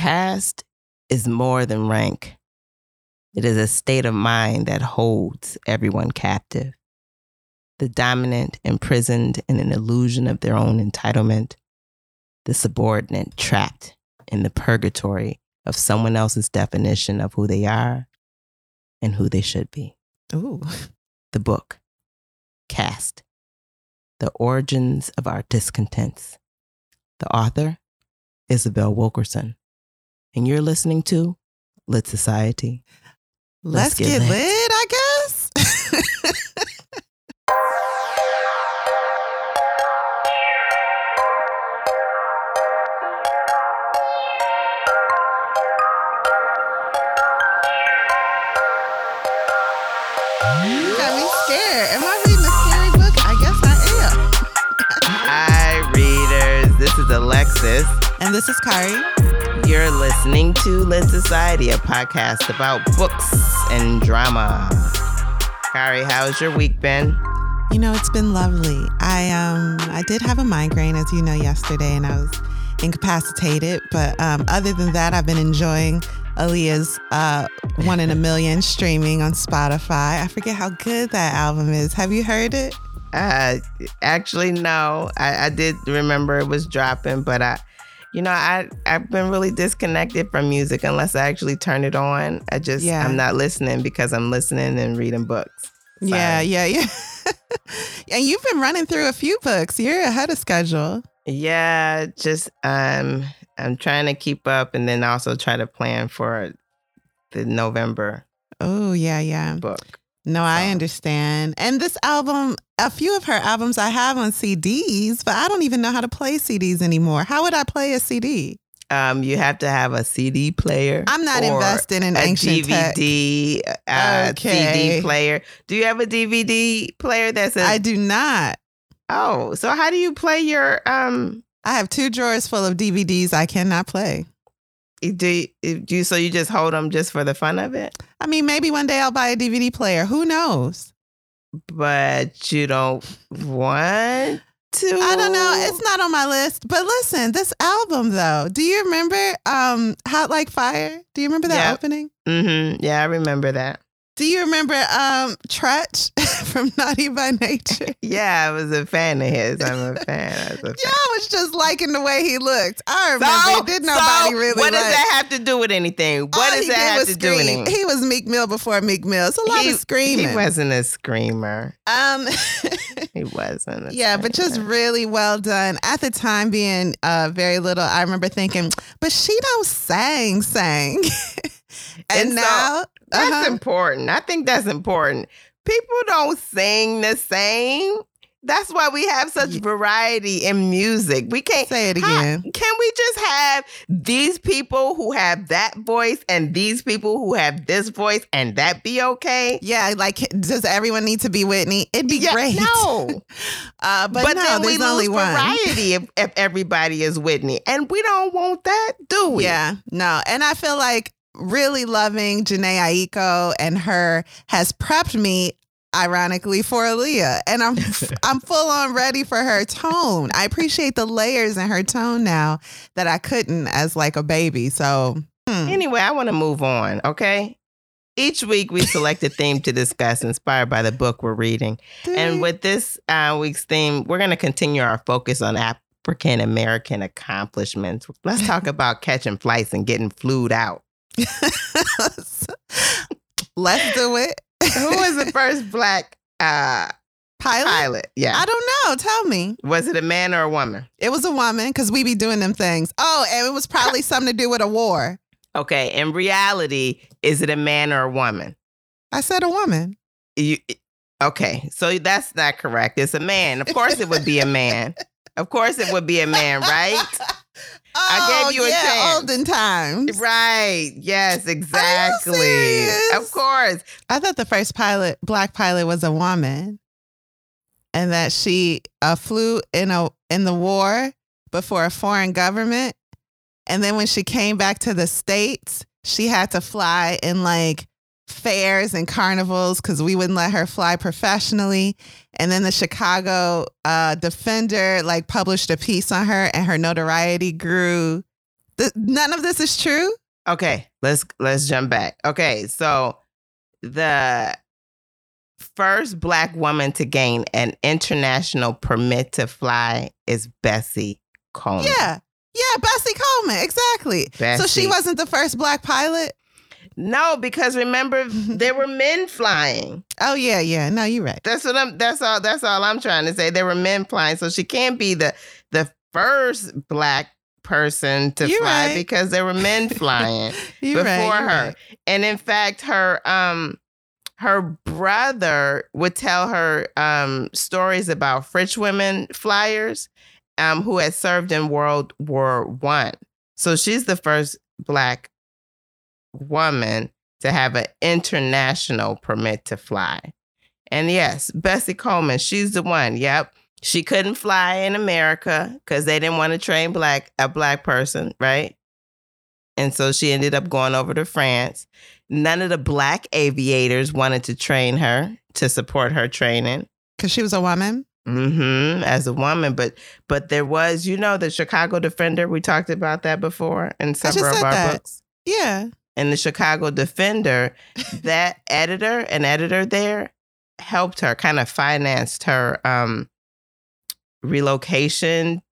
caste is more than rank. It is a state of mind that holds everyone captive. The dominant imprisoned in an illusion of their own entitlement, the subordinate trapped in the purgatory of someone else's definition of who they are and who they should be. Ooh. The book, Caste, The Origins of Our Discontents. The author, Isabel Wilkerson. And you're listening to Lit Society. Let's, get, lit. I guess. You got me scared. Am I reading a scary book? I guess I am. Hi, readers. This is Alexis. And this is Kari. You're listening to Lit Society, a podcast about books and drama. Kari, how's your week been? You know, it's been lovely. I um I did have a migraine, as you know, yesterday, and I was incapacitated. But um, other than that, I've been enjoying Aaliyah's uh, "One in a Million streaming on Spotify. I forget how good that album is. Have you heard it? Uh, actually, no. I, I did remember it was dropping, but I, you know, I I've been really disconnected from music unless I actually turn it on. I just Yeah. I'm not listening because I'm listening and reading books. Yeah, Sorry. yeah, yeah. and you've been running through a few books. You're ahead of schedule. Yeah, just um, I'm trying to keep up and then also try to plan for the November Oh, yeah, yeah. book. No, I understand. And this album, a few of her albums I have on CDs, but I don't even know how to play CDs anymore. How would I play a CD? Um, you have to have a CD player. I'm not invested in a ancient. DVD uh, Okay. CD player. Do you have a DVD player that says? I do not. oh, so how do you play your um? I have two drawers full of DVDs I cannot play. Do you, do you so you just hold them just for the fun of it, I mean, maybe one day I'll buy a DVD player. Who knows? but you don't want to? I don't know. It's not on my list. But listen, this album though, do you remember um Hot Like Fire? Do you remember that Yeah. opening? Mm-hmm. Yeah, I remember that. Do you remember um Treach from Naughty by Nature? Yeah, I was a fan of his. I'm a fan. I was. Yeah, I was just liking the way he looked. I remember. did nobody so really What does like- that have to do with anything? What All does that have to do with anything? He was Meek Mill before Meek Mill. It's a lot He- of screaming. He wasn't a screamer. um, He wasn't. a yeah, but just really well done. At the time, being uh, very little, I remember thinking, but she don't sang, sang. And, And so, now, that's uh-huh. important. I think that's important. People don't sing the same. That's why we have such variety in music. We can't say it How- again. can we just have these people who have that voice and these people who have this voice and that be okay? Yeah, like does everyone need to be Whitney? It'd be Yeah, great. No. uh, but, But, no, then there's we only lose one. variety if, if everybody is Whitney. And we don't want that, do we? Yeah, no. And I feel like really loving Jhené Aiko and her has prepped me ironically for Aaliyah. And I'm I'm full on ready for her tone. I appreciate the layers in her tone now that I couldn't as like a baby. So hmm. Anyway, I want to move on, okay? Each week we select a theme to discuss inspired by the book we're reading. And with this uh, week's theme, we're going to continue our focus on African American accomplishments. Let's talk about catching flights and getting flued out. let's do it. Who was the first black uh, Pilot? pilot? Yeah. I don't know. Tell me. Was it a man or a woman? It was a woman because we be doing them things. Oh, and it was probably something to do with a war. Okay. In reality, is it a man or a woman? I said a woman. You, okay. So that's not correct. It's a man. Of course, it would be a man. Of course, it would be a man, right? I gave you a Oh, chance. Olden times. Right. Yes, exactly. Of course. I thought the first pilot, black pilot, was a woman, and that she uh, flew in a in the war, but for a foreign government. And then when she came back to the states, she had to fly in like fairs and carnivals because we wouldn't let her fly professionally. And then the Chicago uh, Defender like published a piece on her, and her notoriety grew. Th- none of this is true. Okay, let's let's jump back. Okay, so the first black woman to gain an international permit to fly is Bessie Coleman. Yeah. Yeah, Bessie Coleman, exactly. So she wasn't the first black pilot? No, because remember there were men flying. Oh yeah, yeah. No, you're right. That's what I'm that's all that's all I'm trying to say. There were men flying. So she can't be the the first black person to You're fly right. because there were men flying. You're right, before her. right. And in fact, her um her brother would tell her um stories about French women flyers um who had served in World War One. So she's the first black woman to have an international permit to fly. And yes, Bessie Coleman, she's the one. Yep. She couldn't fly in America because they didn't want to train black a black person, right? And so she ended up going over to France. None of the black aviators wanted to train her to support her training Because she was a woman. hmm as a woman. But but there was, you know, the Chicago Defender. We talked about that before in several of our that. books. Yeah. And the Chicago Defender, that editor, an editor there, helped her, kind of financed her um, relocation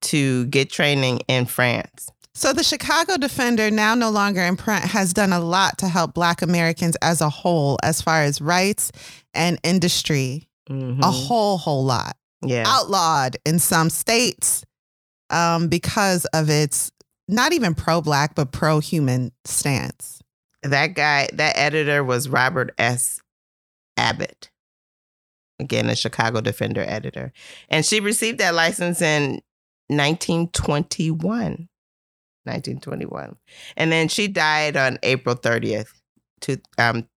to get training in France. So the Chicago Defender, now no longer in print, has done a lot to help Black Americans as a whole, as far as rights and industry. Mhm. A whole, whole lot. yeah. Outlawed in some states um, because of its not even pro Black, but pro human stance. that guy, that editor was Robert S. Abbott. Again, a Chicago Defender editor. And she received that license in 1921. 1921. And then she died on April 30th, to, um,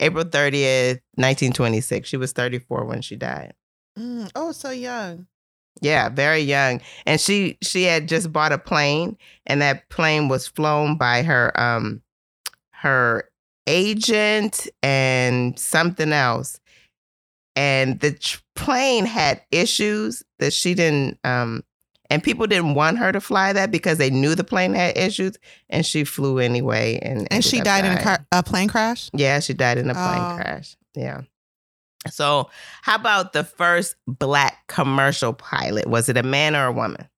April 30th, 1926. She was 34 when she died. Mm, oh, so young. Yeah, very young. And she she had just bought a plane and that plane was flown by her um her agent and something else. And the tr- plane had issues that she didn't um and people didn't want her to fly that because they knew the plane had issues and she flew anyway and And she died in a, car- a plane crash? Yeah, she died in a plane Oh. crash. Yeah. So, how about the first black commercial pilot? Was it a man or a woman?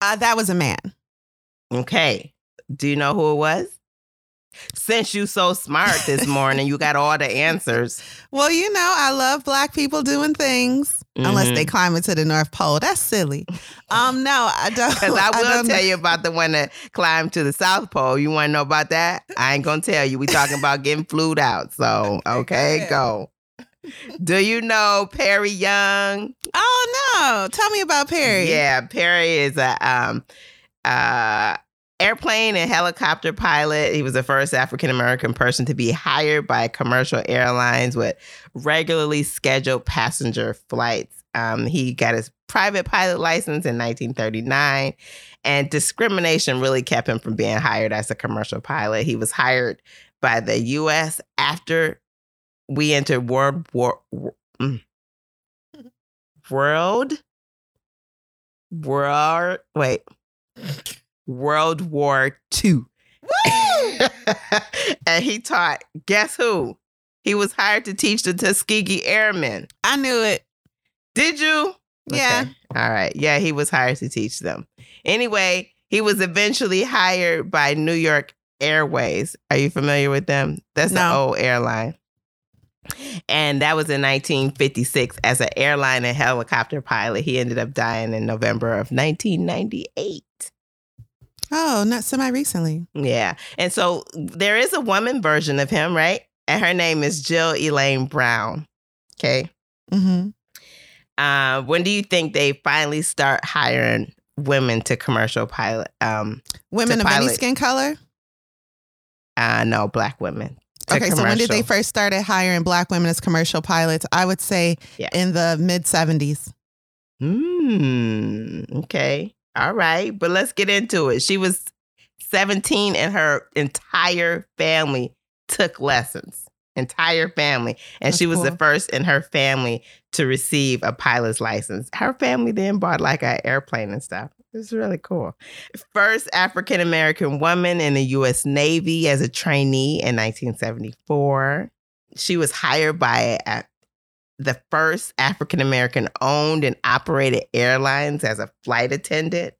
Uh, that was a man. Okay. Do you know who it was? Since you so smart this morning, you got all the answers. Well, you know, I love black people doing things unless Mm-hmm. they climb into the North Pole. That's silly. Um, no, I don't. Because I will don't tell know. you about the one that climbed to the South Pole. You want to know about that? I ain't gonna tell you. We talking about getting flued out. So okay, go. Do you know Perry Young? Oh no! Tell me about Perry. Yeah, Perry is a um uh airplane and helicopter pilot. He was the first African American person to be hired by commercial airlines with regularly scheduled passenger flights. Um, he got his private pilot license in 1939, and discrimination really kept him from being hired as a commercial pilot. He was hired by the U.S. after we entered World War mm. World World wait World War Two. and he taught, guess who? He was hired to teach the Tuskegee Airmen. I knew it. Did you? Yeah. All right. Yeah, he was hired to teach them. Anyway, he was eventually hired by New York Airways. Are you familiar with them? That's an old airline. And that was in 1956 as an airline and helicopter pilot. He ended up dying in November of 1998. Oh, not semi recently. Yeah. And so there is a woman version of him, right? And her name is Jill Elaine Brown. Okay. Mm-hmm. Uh, when do you think they finally start hiring women to commercial pilot? Um, Women of any skin color. uh, no, black women. Okay, so when did they first started hiring black women as commercial pilots? I would say Yeah. in the mid seventies. Hmm. Okay. All right. But let's get into it. She was 17 and her entire family took lessons. Entire family. And That's she was the first in her family to receive a pilot's license. Her family then bought like an airplane and stuff. It's really cool. First African American woman in the U.S. Navy as a trainee in 1974. She was hired by a, the first African American owned and operated airlines as a flight attendant.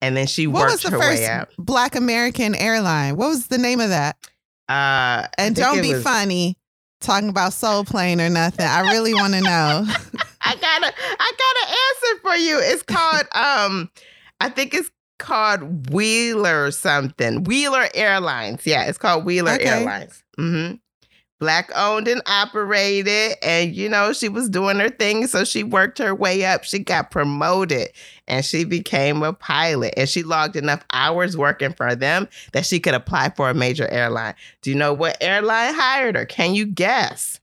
And then she What was worked the her first way out. Black American airline? What was the name of that? Uh, And don't be was- funny talking about Soul Plane or nothing. I really want to know. I got a I got an answer for you. It's called um I think it's called Wheeler something. Wheeler Airlines. Yeah, it's called Wheeler Okay. Airlines. hmm Black owned and operated. And you know, she was doing her thing. So she worked her way up. She got promoted and she became a pilot. And she logged enough hours working for them that she could apply for a major airline. Do you know what airline hired her? Can you guess?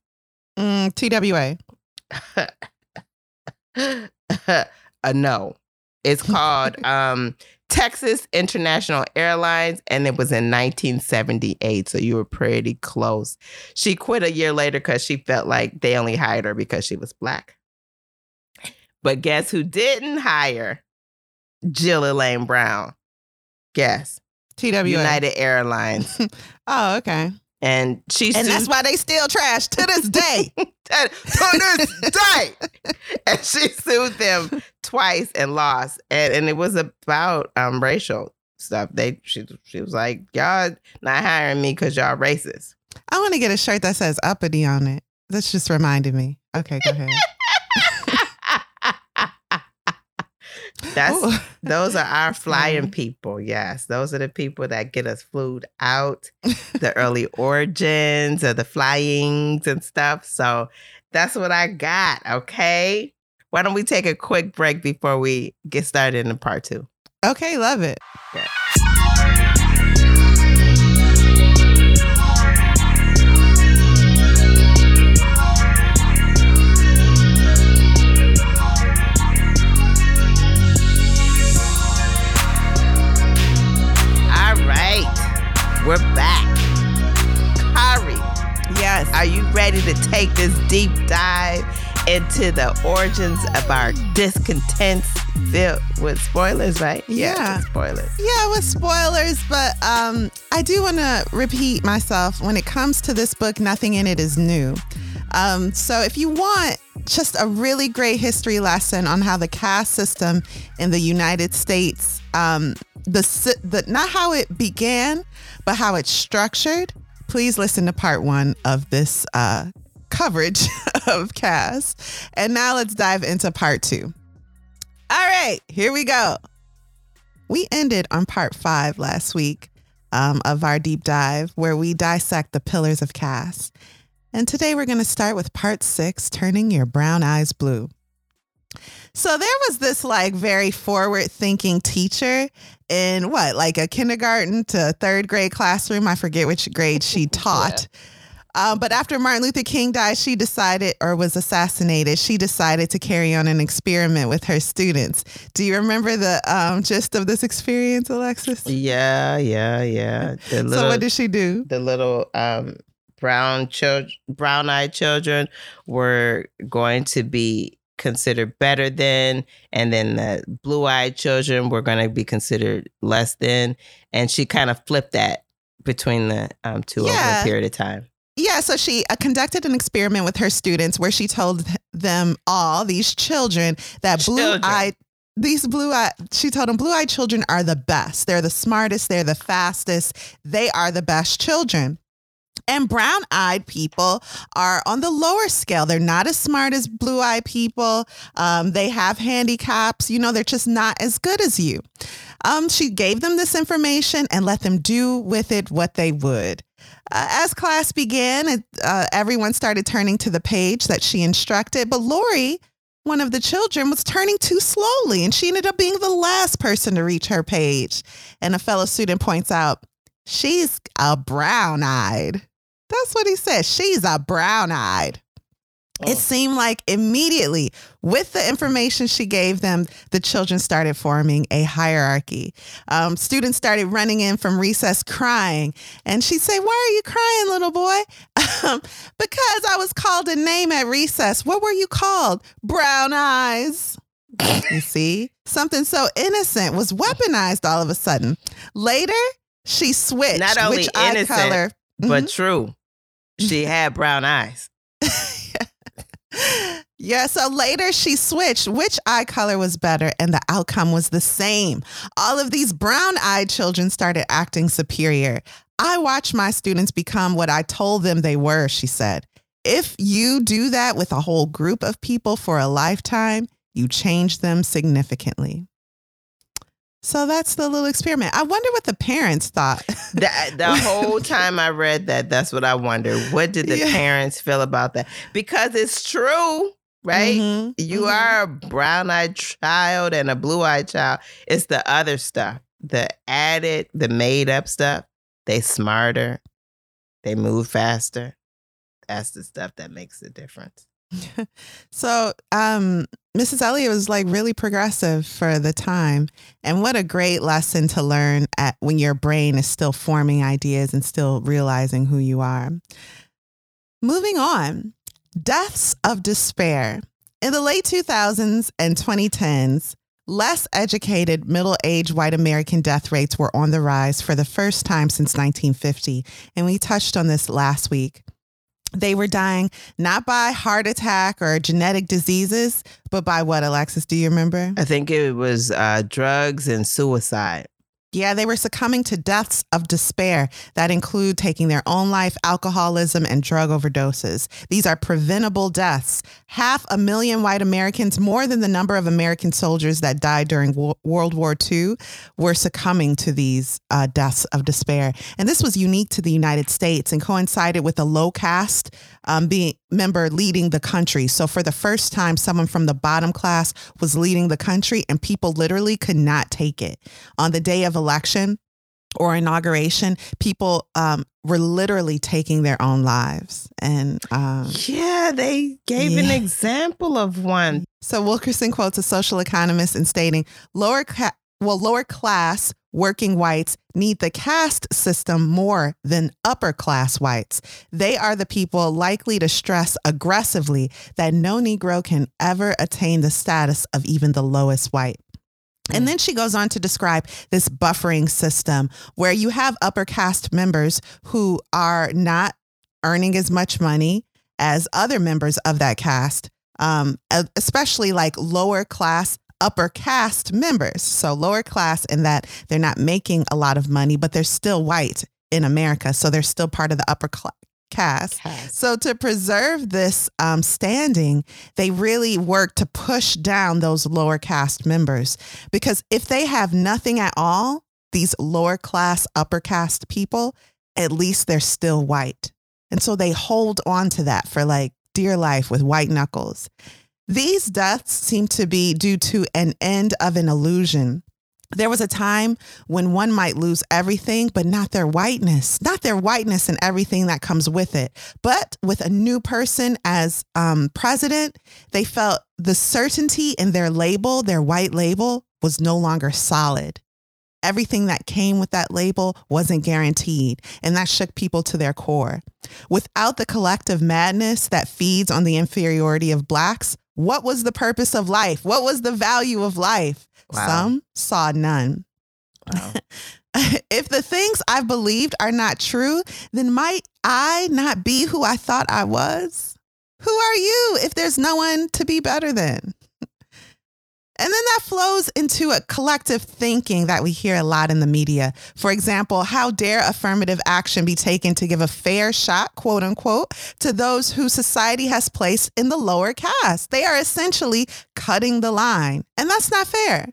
Mm, TWA. a no. It's called um, Texas International Airlines, and it was in 1978. So you were pretty close. She quit a year later because she felt like they only hired her because she was black. But guess who didn't hire Jill Elaine Brown? Guess TWA. United Airlines, Oh, okay. And she And sued that's why they still trash to this day. to to this day. And she sued them twice and lost. And and it was about um racial stuff. They she she was like, Y'all not hiring me because y'all racist. I want to get a shirt that says uppity on it. That's just reminded me. Okay, go ahead. That's Ooh. those are our flying people. Yes. Those are the people that get us flued out, the early origins of the flyings and stuff. So that's what I got. Okay. Why don't we take a quick break before we get started in part two? okay, love it. All We're back. Kari, Yes. are you ready to take this deep dive into the origins of our discontents filled with spoilers, right? Yeah. with spoilers. Yeah, with spoilers, but um, I do want to repeat myself. When it comes to this book, nothing in it is new. Um, so if you want just a really great history lesson on how the caste system in the United States, um, the the not how it began, but how it's structured, please listen to part one of this uh, coverage of caste. And now let's dive into part two. All right, here we go. We ended on part five last week um, of our deep dive where we dissect the pillars of caste. And today we're going to start with part six turning your brown eyes blue. So there was this like very forward thinking teacher in what, like a kindergarten to third grade classroom. I forget which grade she taught. Um, but after Martin Luther King died, she decided, or was assassinated, she decided to carry on an experiment with her students. Do you remember the um, gist of this experience, Alexis? Yeah, yeah, yeah. The so what did she do? the little um, brown children, brown-eyed children were going to be considered better than, and then the blue-eyed children were going to be considered less than. And she kind of flipped that between the um, two over a period of time. Yeah, so she uh, conducted an experiment with her students where she told them all, these children, that blue eyed, these blue eyed, she told them blue eyed children are the best. They're the smartest, they're the fastest, they are the best children. And brown eyed people are on the lower scale. They're not as smart as blue eyed people. Um, they have handicaps. You know, they're just not as good as you. Um, she gave them this information and let them do with it what they would. Uh, as class began, it, uh, everyone started turning to the page that she instructed, but Lori, one of the children, was turning too slowly, and she ended up being the last person to reach her page. And a fellow student points out, she's a brown eyed. That's what he said. She's a brown eyed. Oh. It seemed like immediately, with the information she gave them, the children started forming a hierarchy. Um, students started running in from recess crying, and she'd say, Why are you crying, little boy? Um, because I was called a name at recess. What were you called? Brown eyes. You see? Something so innocent was weaponized all of a sudden. Later, she switched. Not only which eye innocent, color. but Mhm. true. She had brown eyes. yeah, so later she switched which eye color was better, and the outcome was the same. All of these brown eyed children started acting superior. I watched my students become what I told them they were, she said. If you do that with a whole group of people for a lifetime, you change them significantly. So that's the little experiment. I wonder what the parents thought. The, the whole time I read that, that's what I wondered. What did the Yeah. parents feel about that? Because it's true, right? Mhm, You mhm. are a brown eyed child and a blue eyed child. It's the other stuff, the added, the made up stuff. They smarter, they move faster. That's the stuff that makes the difference. So, um, Mrs. Elliott was like really progressive for the time. And what a great lesson to learn at when your brain is still forming ideas and still realizing who you are. Moving on, deaths of despair. In the late 2000s and 2010s, less educated middle aged white American death rates were on the rise for the first time since 1950. And we touched on this last week. They were dying not by heart attack or genetic diseases, but by what, Alexis? Do you remember? I think it was uh, drugs and suicide. Yeah, they were succumbing to deaths of despair that include taking their own life, alcoholism, and drug overdoses. These are preventable deaths. Half a million white Americans, more than the number of American soldiers that died during Wo- World War II, were succumbing to these uh, deaths of despair. And this was unique to the United States and coincided with a low caste um, being member leading the country. So for the first time, someone from the bottom class was leading the country, and people literally could not take it. On the day of election or inauguration, people um, were literally taking their own lives. And um, Yeah, they gave an example of one. so Wilkerson quotes a social economist in stating, lower ca- well, lower class working whites need the caste system more than upper class whites. They are the people likely to stress aggressively that no Negro can ever attain the status of even the lowest white. And then she goes on to describe this buffering system where you have upper caste members who are not earning as much money as other members of that caste, um, especially like lower class, upper caste members. So lower class in that they're not making a lot of money, but they're still white in America. So they're still part of the upper cla caste. So to preserve this um, standing, they really work to push down those lower caste members because if they have nothing at all, these lower class, upper caste people, at least they're still white. And so they hold on to that for like dear life with white knuckles. These deaths seem to be due to an end of an illusion. There was a time when one might lose everything, but not their whiteness, not their whiteness and everything that comes with it. But with a new person as um, president, they felt the certainty in their label, their white label, was no longer solid. Everything that came with that label wasn't guaranteed, and that shook people to their core. Without the collective madness that feeds on the inferiority of Blacks, what was the purpose of life? What was the value of life? Wow. Some saw none. Wow. if the things I've believed are not true, then might I not be who I thought I was? Who are you if there's no one to be better than? And then that flows into a collective thinking that we hear a lot in the media. For example, how dare affirmative action be taken to give a fair shot, quote unquote, to those who society has placed in the lower caste? They are essentially cutting the line, and that's not fair.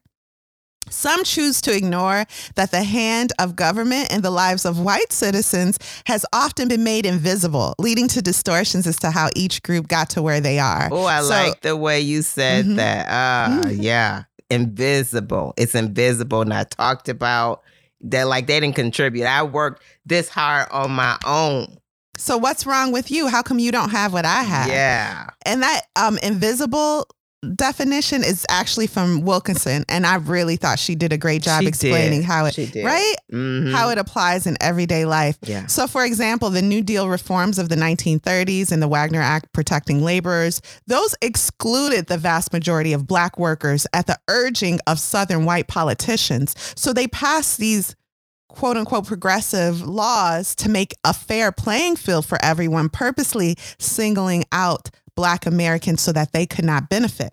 Some choose to ignore that the hand of government in the lives of white citizens has often been made invisible, leading to distortions as to how each group got to where they are. Oh, I So- like the way you said Mhm. that. Ah, yeah. Invisible. It's invisible, not talked about. That like they didn't contribute. I worked this hard on my own. So what's wrong with you? How come you don't have what I have? Yeah. And that um invisible definition is actually from Wilkerson, and I really thought she did a great job She explaining did. how it right Mhm. how it applies in everyday life. Yeah. So, for example, the New Deal reforms of the 1930s and the Wagner Act protecting laborers, those excluded the vast majority of black workers at the urging of Southern white politicians. So they passed these quote unquote progressive laws to make a fair playing field for everyone, purposely singling out Black Americans so that they could not benefit.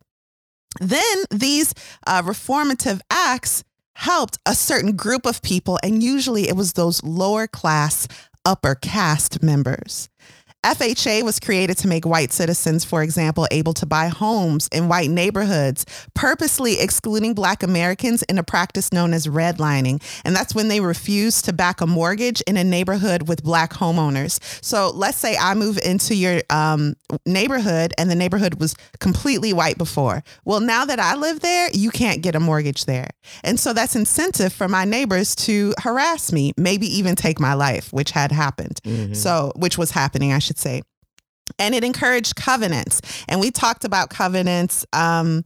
Then these uh, reformative acts helped a certain group of people, and usually it was those lower class, upper caste members. FHA was created to make white citizens, for example, able to buy homes in white neighborhoods, purposely excluding Black Americans in a practice known as redlining. And that's when they refuse to back a mortgage in a neighborhood with Black homeowners. So let's say I move into your um, neighborhood and the neighborhood was completely white before. Well, now that I live there, you can't get a mortgage there. And so that's incentive for my neighbors to harass me, maybe even take my life, which had happened. Mhm. So, which was happening, I should say. And it encouraged covenants. And we talked about covenants um,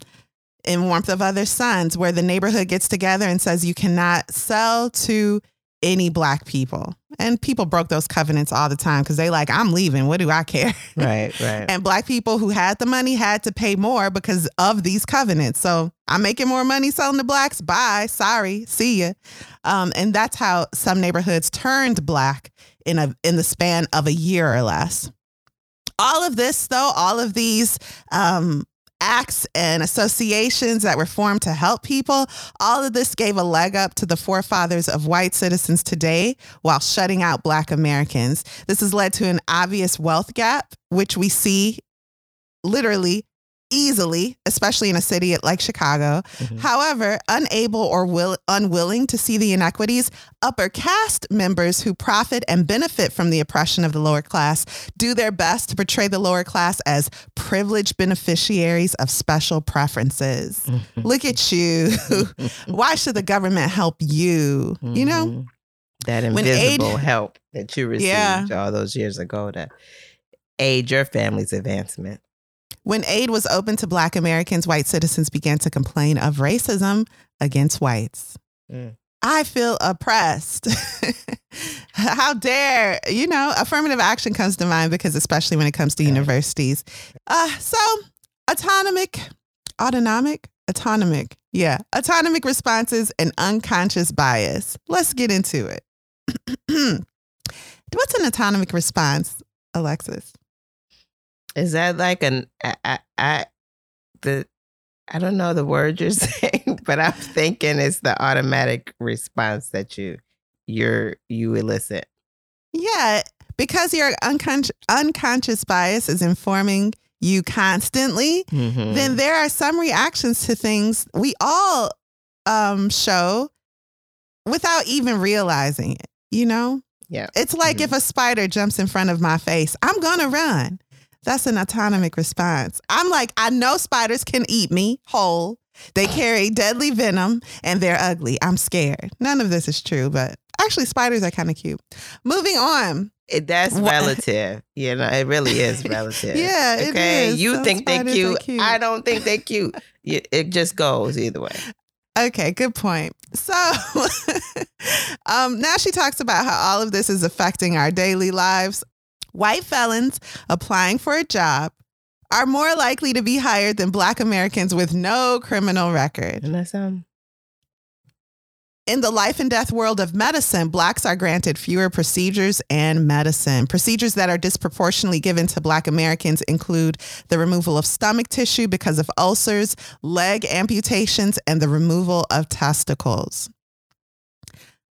in Warmth of Other Suns, where the neighborhood gets together and says you cannot sell to any black people. And people broke those covenants all the time because they like, I'm leaving. What do I care? Right, right. And black people who had the money had to pay more because of these covenants. So I'm making more money selling to blacks. Bye. Sorry. See ya. Um, and that's how some neighborhoods turned black in a in the span of a year or less. All of this, though, all of these um, acts and associations that were formed to help people, all of this gave a leg up to the forefathers of white citizens today while shutting out black Americans. This has led to an obvious wealth gap, which we see literally easily, especially in a city like Chicago. Mhm. However, unable or will, unwilling to see the inequities, upper caste members who profit and benefit from the oppression of the lower class do their best to portray the lower class as privileged beneficiaries of special preferences. Mhm. Look at you. Why should the government help you? You know? Mhm. that invisible help that you received Yeah. all those years ago to aid your family's advancement. When aid was open to Black Americans, white citizens began to complain of racism against whites. Mm. I feel oppressed. How dare, you know, affirmative action comes to mind because, especially when it comes to universities. Uh, so, autonomic, autonomic, autonomic, yeah, autonomic responses and unconscious bias. Let's get into it. What's an autonomic response, Alexis? Is that like an I, I, I the I don't know the word you're saying, but I'm thinking it's the automatic response that you you're you elicit. Yeah, because your unconscious unconscious bias is informing you constantly, Mhm. then there are some reactions to things we all um show without even realizing it, you know? Yeah. It's like Mhm. if a spider jumps in front of my face, I'm going to run. That's an autonomic response. I'm like, I know spiders can eat me whole. They carry deadly venom and they're ugly. I'm scared. None of this is true, but actually, spiders are kind of cute. Moving on. It, that's What- relative. You know, it really is relative. Yeah, Okay. is. You Some think they're cute. cute. I don't think they're cute. It just goes either way. Okay, good point. So um, now she talks about how all of this is affecting our daily lives. White felons applying for a job are more likely to be hired than Black Americans with no criminal record. And that's um In the life and death world of medicine, Blacks are granted fewer procedures and medicine. Procedures that are disproportionately given to Black Americans include the removal of stomach tissue because of ulcers, leg amputations, and the removal of testicles.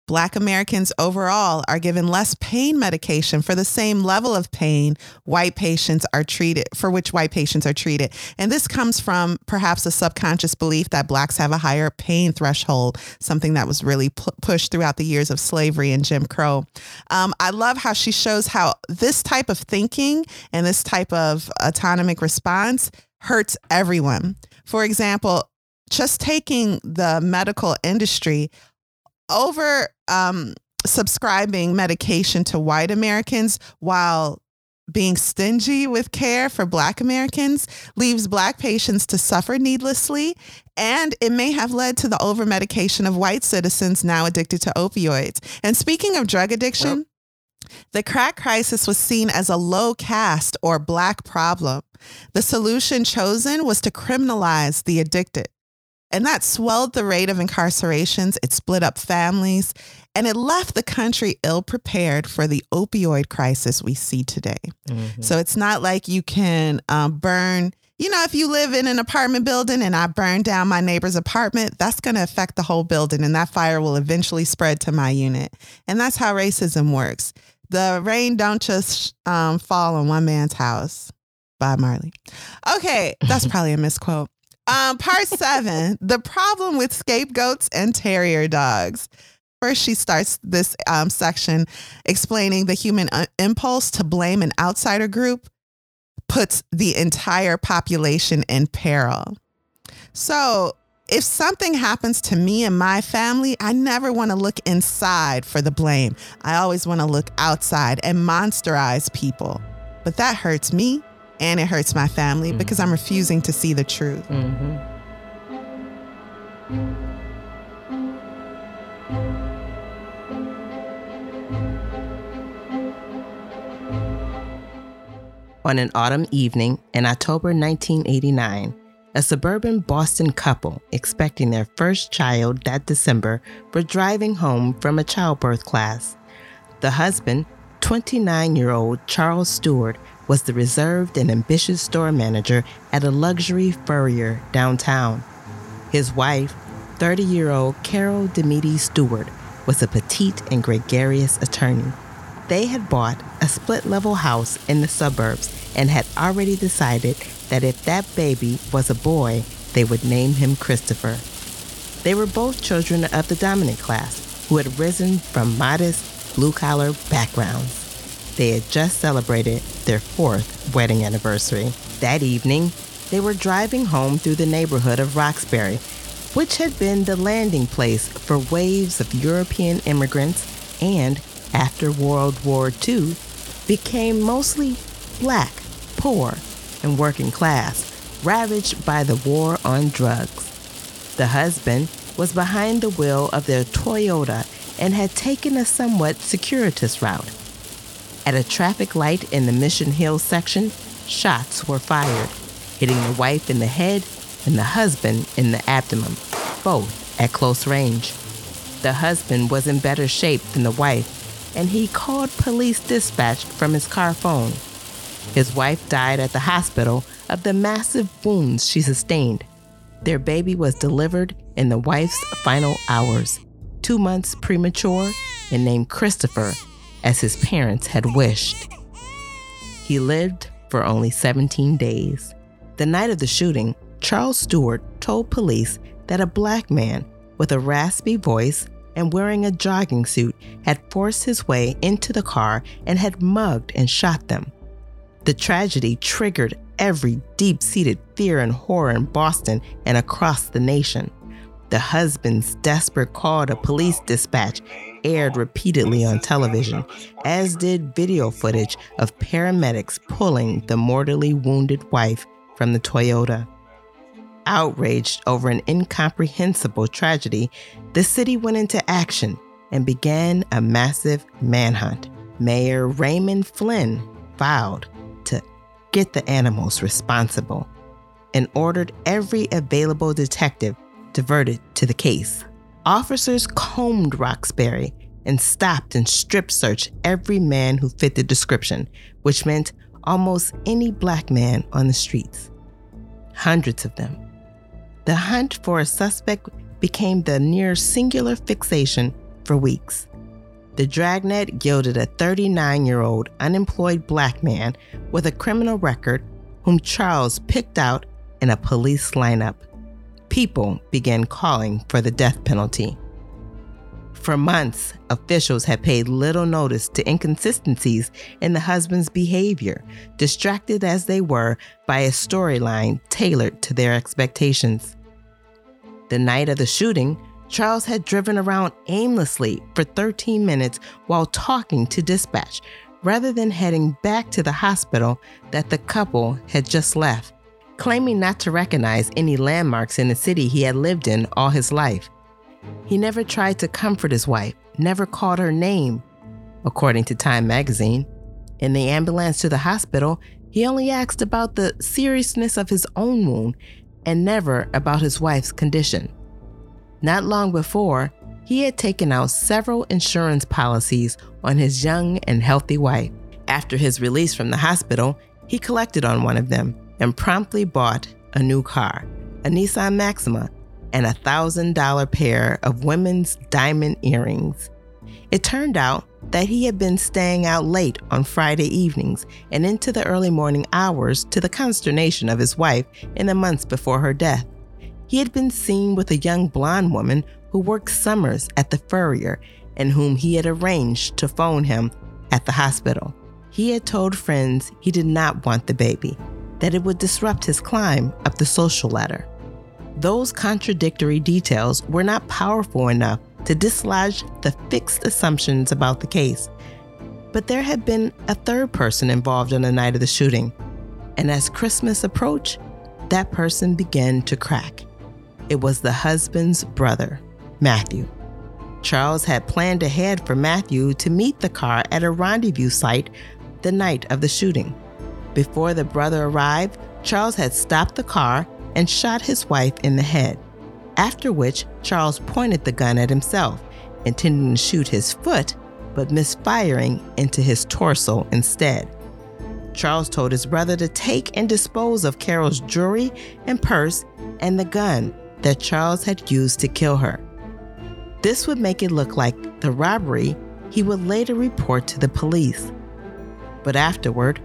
Black Americans overall are given less pain medication for the same level of pain white patients are treated for which white patients are treated. And this comes from perhaps a subconscious belief that blacks have a higher pain threshold, something that was really pu- pushed throughout the years of slavery and Jim Crow. Um, I love how she shows how this type of thinking and this type of autonomic response hurts everyone. For example, just taking the medical industry over um, subscribing medication to white Americans while being stingy with care for Black Americans leaves Black patients to suffer needlessly, and it may have led to the overmedication of white citizens now addicted to opioids. And speaking of drug addiction, the crack crisis was seen as a low caste or Black problem. The solution chosen was to criminalize the addicted. And that swelled the rate of incarcerations, it split up families, and it left the country ill prepared for the opioid crisis we see today. Mm-hmm. So it's not like you can um, burn, you know, if you live in an apartment building and I burn down my neighbor's apartment, that's going to affect the whole building and that fire will eventually spread to my unit. And that's how racism works. The rain don't just um, fall on one man's house. Bob Marley. Okay, that's probably a misquote. Um, part seven the problem with scapegoats and terrier dogs. First, she starts this um, section explaining the human uh, impulse to blame an outsider group puts the entire population in peril. So, if something happens to me and my family, I never want to look inside for the blame. I always want to look outside and monsterize people. But that hurts me and it hurts my family mm-hmm. because I'm refusing to see the truth. Mm-hmm. On an autumn evening in October 1989, a suburban Boston couple expecting their first child that December were driving home from a childbirth class. The husband, 29 year old Charles Stewart, was the reserved and ambitious store manager at a luxury furrier downtown. His wife, 30 year old Carol DiMaiti Stewart, was a petite and gregarious attorney. They had bought a split level house in the suburbs and had already decided that if that baby was a boy, they would name him Christopher. They were both children of the dominant class who had risen from modest blue collar backgrounds. They had just celebrated their fourth wedding anniversary. That evening, they were driving home through the neighborhood of Roxbury, which had been the landing place for waves of European immigrants and, after World War II, became mostly black, poor, and working class, ravaged by the war on drugs. The husband was behind the wheel of their Toyota and had taken a somewhat circuitous route. At a traffic light in the Mission Hill section, shots were fired, hitting the wife in the head and the husband in the abdomen, both at close range. The husband was in better shape than the wife, and he called police dispatch from his car phone. His wife died at the hospital of the massive wounds she sustained. Their baby was delivered in the wife's final hours, two months premature, and named Christopher as his parents had wished. He lived for only 17 days. The night of the shooting, Charles Stewart told police that a black man with a raspy voice and wearing a jogging suit had forced his way into the car and had mugged and shot them. The tragedy triggered every deep seated fear and horror in Boston and across the nation. The husband's desperate call to police dispatch aired repeatedly on television, as did video footage of paramedics pulling the mortally wounded wife from the Toyota. Outraged over an incomprehensible tragedy, the city went into action and began a massive manhunt. Mayor Raymond Flynn vowed to get the animals responsible and ordered every available detective diverted to the case. Officers combed Roxbury and stopped and strip searched every man who fit the description, which meant almost any black man on the streets. Hundreds of them. The hunt for a suspect became the near singular fixation for weeks. The dragnet yielded a 39 year old unemployed black man with a criminal record whom Charles picked out in a police lineup people began calling for the death penalty. For months, officials had paid little notice to inconsistencies in the husband's behavior, distracted as they were by a storyline tailored to their expectations. The night of the shooting, Charles had driven around aimlessly for 13 minutes while talking to dispatch, rather than heading back to the hospital that the couple had just left, claiming not to recognize any landmarks in the city he had lived in all his life. He never tried to comfort his wife, never called her name, according to Time magazine. In the ambulance to the hospital, he only asked about the seriousness of his own wound and never about his wife's condition. Not long before, he had taken out several insurance policies on his young and healthy wife. After his release from the hospital, he collected on one of them and promptly bought a new car, a Nissan Maxima, and a $1,000 pair of women's diamond earrings. It turned out that he had been staying out late on Friday evenings and into the early morning hours to the consternation of his wife in the months before her death. He had been seen with a young blonde woman who worked summers at the Furrier and whom he had arranged to phone him at the hospital. He had told friends he did not want the baby, that it would disrupt his climb up the social ladder. Those contradictory details were not powerful enough to dislodge the fixed assumptions about the case. But there had been a third person involved on the night of the shooting, and as Christmas approached, that person began to crack. It was the husband's brother, Matthew. Charles had planned ahead for Matthew to meet the car at a rendezvous site the night of the shooting. Before the brother arrived, Charles had stopped the car and shot his wife in the head, after which Charles pointed the gun at himself, intending to shoot his foot, but misfiring into his torso instead. Charles told his brother to take and dispose of Carol's jewelry and purse and the gun that Charles had used to kill her. This would make it look like the robbery he would later report to the police. But afterward,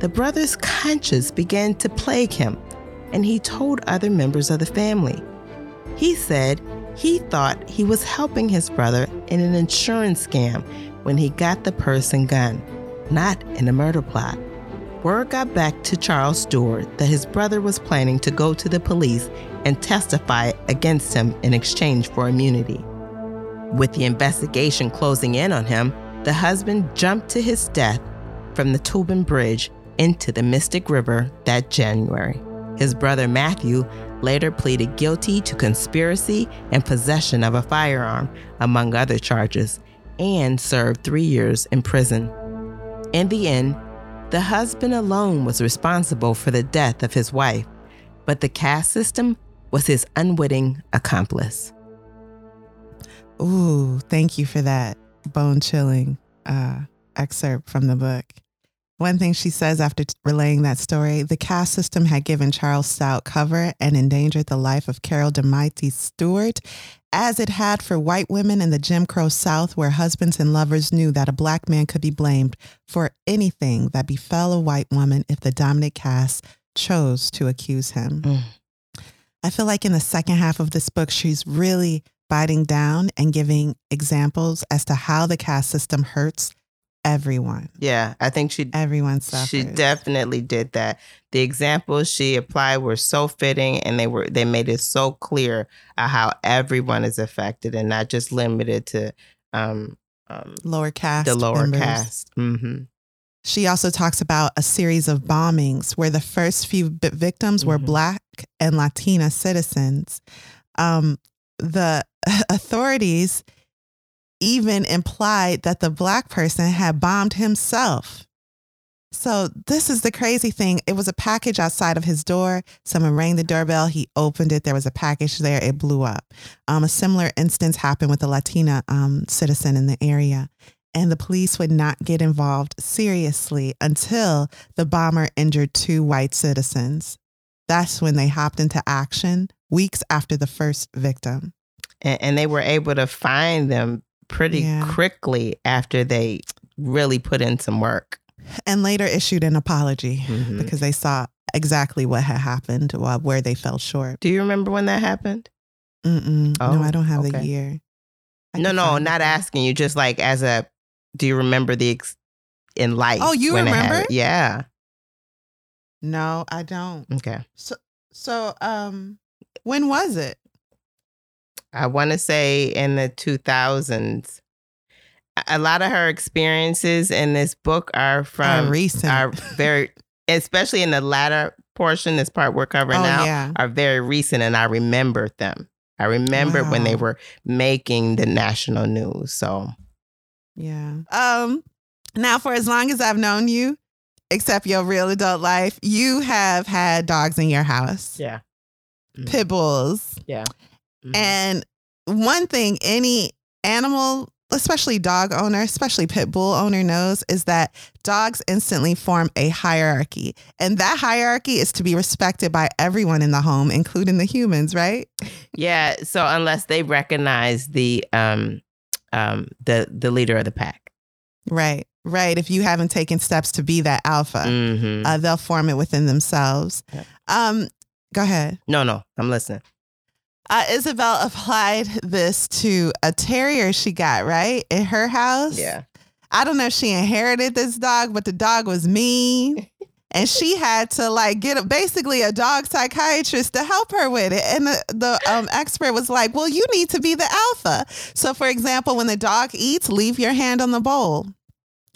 the brother's conscience began to plague him, and he told other members of the family. He said he thought he was helping his brother in an insurance scam when he got the purse and gun, not in a murder plot. Word got back to Charles Stewart that his brother was planning to go to the police and testify against him in exchange for immunity. With the investigation closing in on him, the husband jumped to his death from the Tobin Bridge into the Mystic River that January. His brother Matthew later pleaded guilty to conspiracy and possession of a firearm, among other charges, and served three years in prison. In the end, the husband alone was responsible for the death of his wife, but the caste system was his unwitting accomplice. Ooh, thank you for that bone chilling uh, excerpt from the book. One thing she says after relaying that story the caste system had given Charles Stewart cover and endangered the life of Carol DiMaiti Stewart, as it had for white women in the Jim Crow South, where husbands and lovers knew that a black man could be blamed for anything that befell a white woman if the dominant caste chose to accuse him. Mm. I feel like in the second half of this book, she's really biting down and giving examples as to how the caste system hurts everyone. Yeah, I think she everyone suffers. She definitely did that. The examples she applied were so fitting and they were they made it so clear how everyone is affected and not just limited to um, um lower caste the lower members. caste. Mm-hmm. She also talks about a series of bombings where the first few victims mm-hmm. were black and Latina citizens. Um, the authorities even implied that the black person had bombed himself. So, this is the crazy thing. It was a package outside of his door. Someone rang the doorbell. He opened it. There was a package there. It blew up. Um, a similar instance happened with a Latina um, citizen in the area. And the police would not get involved seriously until the bomber injured two white citizens. That's when they hopped into action weeks after the first victim. And, and they were able to find them pretty yeah. quickly after they really put in some work. And later issued an apology mm-hmm. because they saw exactly what had happened, where they fell short. Do you remember when that happened? Mm-mm. Oh, no, I don't have okay. the year. I no, no, not it. asking you. Just like as a, do you remember the ex- in life? Oh, you remember? Yeah. No, I don't. Okay. So, so, um, when was it? I want to say in the 2000s. a lot of her experiences in this book are from Are recent. are very, especially in the latter portion, this part we're covering oh now, yeah. are very recent, and I remembered them. I remembered when they were making the national news. So Yeah. Um now for as long as I've known you, except your real adult life, you have had dogs in your house. yeah, Mhm. Pit bulls. Mhm. And one thing any animal, especially dog owner, especially pit bull owner knows is that dogs instantly form a hierarchy. And that hierarchy is to be respected by everyone in the home, including the humans, right? yeah. So unless they recognize the um um the the leader of the pack, Right. Right. If you haven't taken steps to be that alpha. Mhm. uh, they'll form it within themselves. Yeah. Um, go ahead. no, no, I'm listening. Uh, Isabel applied this to a terrier she got right in her house. Yeah, I don't know if she inherited this dog, but the dog was mean. And she had to like get a, basically a dog psychiatrist to help her with it. And the, the um, expert was like, well, you need to be the alpha. So, for example, when the dog eats, leave your hand on the bowl.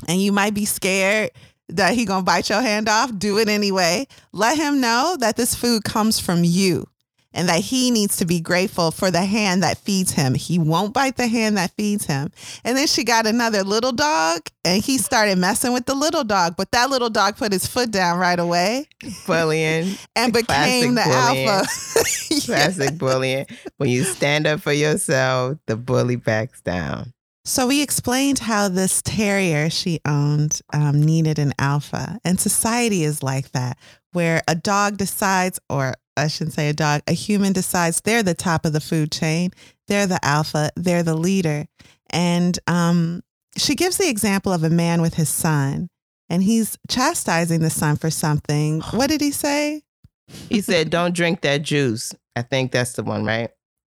And you might be scared that he gonna bite your hand off. Do it anyway. Let him know that this food comes from you and that he needs to be grateful for the hand that feeds him. He won't bite the hand that feeds him. And then she got another little dog and he started messing with the little dog, but that little dog put his foot down right away bullying, and became the bullying. alpha. Yeah. classic bullying. When you stand up for yourself, the bully backs down. So we explained how this terrier she owned um, needed an alpha, and society is like that, where a dog decides, or I shouldn't say a dog, a human decides they're the top of the food chain, they're the alpha, they're the leader, and um, she gives the example of a man with his son, and he's chastising the son for something. What did he say? He said, "Don't drink that juice." I think that's the one, right?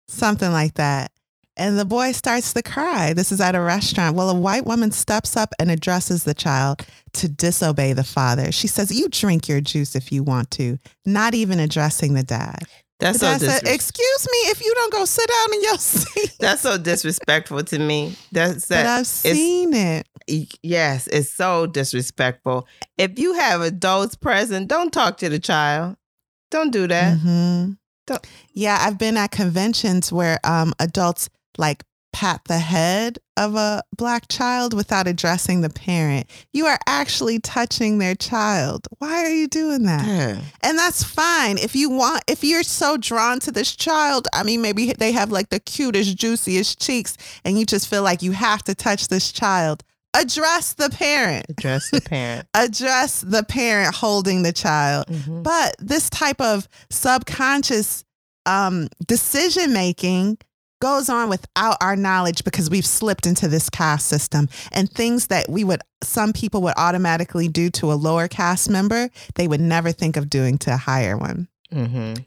something like that. And the boy starts to cry. This is at a restaurant. Well, a white woman steps up and addresses the child to disobey the father. She says, You drink your juice if you want to, not even addressing the dad. That's so dad said, Excuse me if you don't go sit down in your seat. that's so disrespectful to me. That's but. I've seen it. Yes, it's so disrespectful. If you have adults present, don't talk to the child. Don't do that. Mhm. Don't- Yeah, I've been at conventions where um, adults like pat the head of a black child without addressing the parent. You are actually touching their child. Why are you doing that? Yeah. And that's fine. If you want, if you're so drawn to this child, I mean, maybe they have like the cutest, juiciest cheeks, and you just feel like you have to touch this child. Address the parent. Address the parent. Address the parent holding the child. Mhm. But this type of subconscious um, decision making goes on without our knowledge because we've slipped into this caste system and things that we would some people would automatically do to a lower caste member they would never think of doing to a higher one Mhm.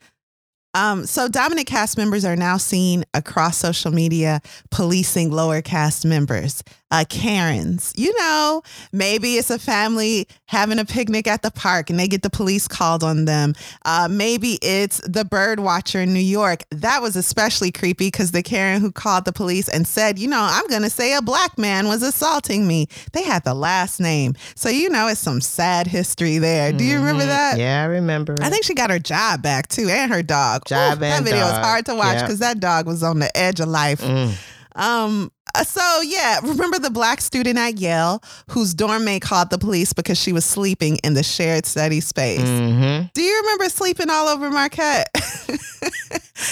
Um, so dominant caste members are now seen across social media policing lower caste members. Uh, Karens, you know, maybe it's a family having a picnic at the park and they get the police called on them. Uh, maybe it's the bird watcher in New York. That was especially creepy because the Karen who called the police and said, you know, I'm going to say a black man was assaulting me. They had the last name. So, you know, it's some sad history there. Do you remember Mhm. that? Yeah, I remember. I think she got her job back too, and her dog. Jiving that video dog. is hard to watch because yep. that dog was on the edge of life. Mm. Um, uh, so yeah, remember the black student at Yale whose dorm mate called the police because she was sleeping in the shared study space. Mm-hmm. Do you remember sleeping all over Marquette?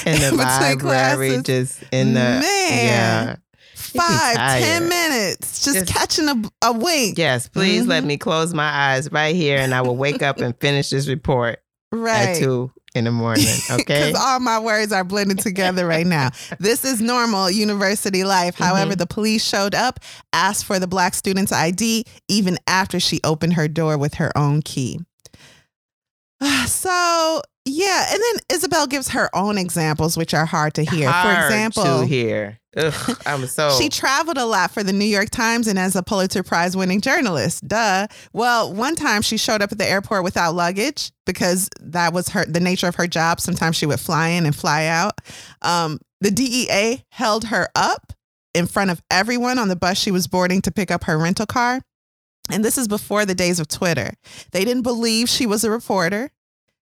in the library, just in the man. Yeah. Five, ten minutes, just, just catching a, a wink. Yes, please mm-hmm. let me close my eyes right here and I will wake up and finish this report right. at 2 in the morning. Okay. Because all my words are blended together right now. this is normal university life. Mm-hmm. However, the police showed up, asked for the black student's ID, even after she opened her door with her own key. So, yeah. And then Isabel gives her own examples, which are hard to hear. Hard for example, to hear. Ugh, I'm so. she traveled a lot for the New York Times and as a Pulitzer Prize winning journalist. Duh. Well, one time she showed up at the airport without luggage because that was her the nature of her job. Sometimes she would fly in and fly out. Um, the DEA held her up in front of everyone on the bus she was boarding to pick up her rental car. And this is before the days of Twitter. They didn't believe she was a reporter.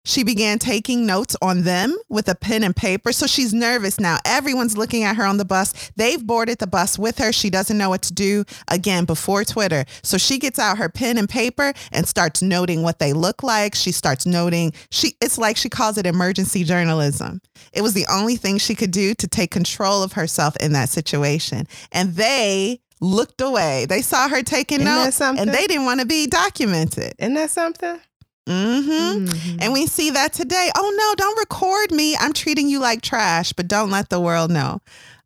She began taking notes on them with a pen and paper. So she's nervous now. Everyone's looking at her on the bus. They've boarded the bus with her. She doesn't know what to do again before Twitter. So she gets out her pen and paper and starts noting what they look like. She starts noting she it's like she calls it emergency journalism. It was the only thing she could do to take control of herself in that situation. And they looked away. They saw her taking Isn't notes and they didn't want to be documented. Isn't that something? Hmm Mhm. and we see that today. Oh no, don't record me. I'm treating you like trash, but don't let the world know.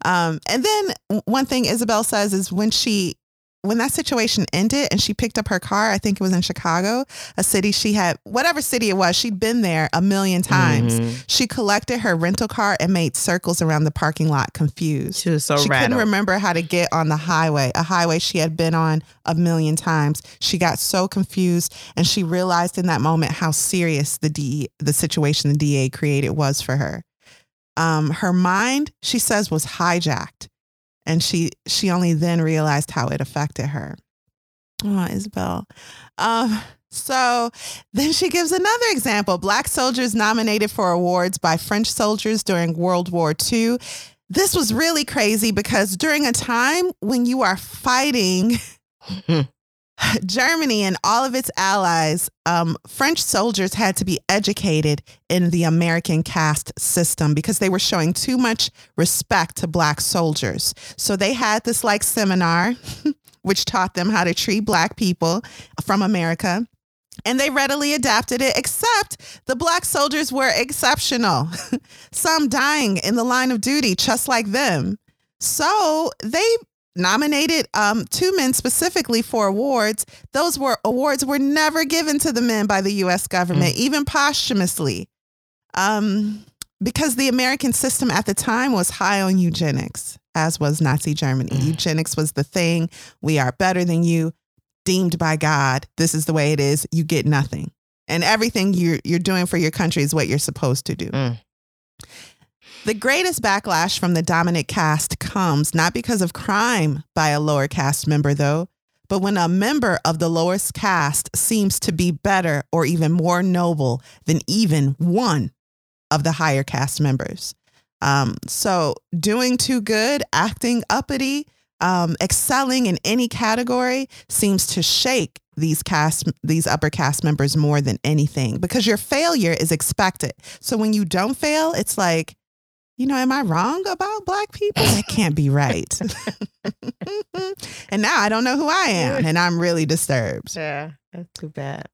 Um, and then one thing Isabel says is when she when that situation ended and she picked up her car, I think it was in Chicago, a city she had whatever city it was, she'd been there a million times. Mhm. She collected her rental car and made circles around the parking lot confused. She was so she rattled. couldn't remember how to get on the highway, a highway she had been on a million times. She got so confused and she realized in that moment how serious the DE, the situation the DA created was for her. Um, her mind, she says, was hijacked. And she she only then realized how it affected her. Oh, Isabel. Um, so then she gives another example. Black soldiers nominated for awards by French soldiers during World War II. This was really crazy because during a time when you are fighting Germany and all of its allies, um, French soldiers had to be educated in the American caste system because they were showing too much respect to Black soldiers. So they had this like seminar, which taught them how to treat Black people from America. And they readily adapted it, except the Black soldiers were exceptional, some dying in the line of duty, just like them. So they nominated um, two men specifically for awards. Those were awards were never given to the men by the U.S. government, even posthumously, um, because the American system at the time was high on eugenics, as was Nazi Germany. Mm. Eugenics was the thing. We are better than you, deemed by God. This is the way it is. You get nothing, and everything you're you're doing for your country is what you're supposed to do. Mm. The greatest backlash from the dominant caste comes not because of crime by a lower caste member, though, but when a member of the lowest caste seems to be better or even more noble than even one of the higher caste members. Um, so, doing too good, acting uppity, um, excelling in any category seems to shake these caste, these upper caste members more than anything because your failure is expected. So when you don't fail, it's like, you know, am I wrong about black people? That can't be right. and now I don't know who I am, and I'm really disturbed. Yeah, that's too bad.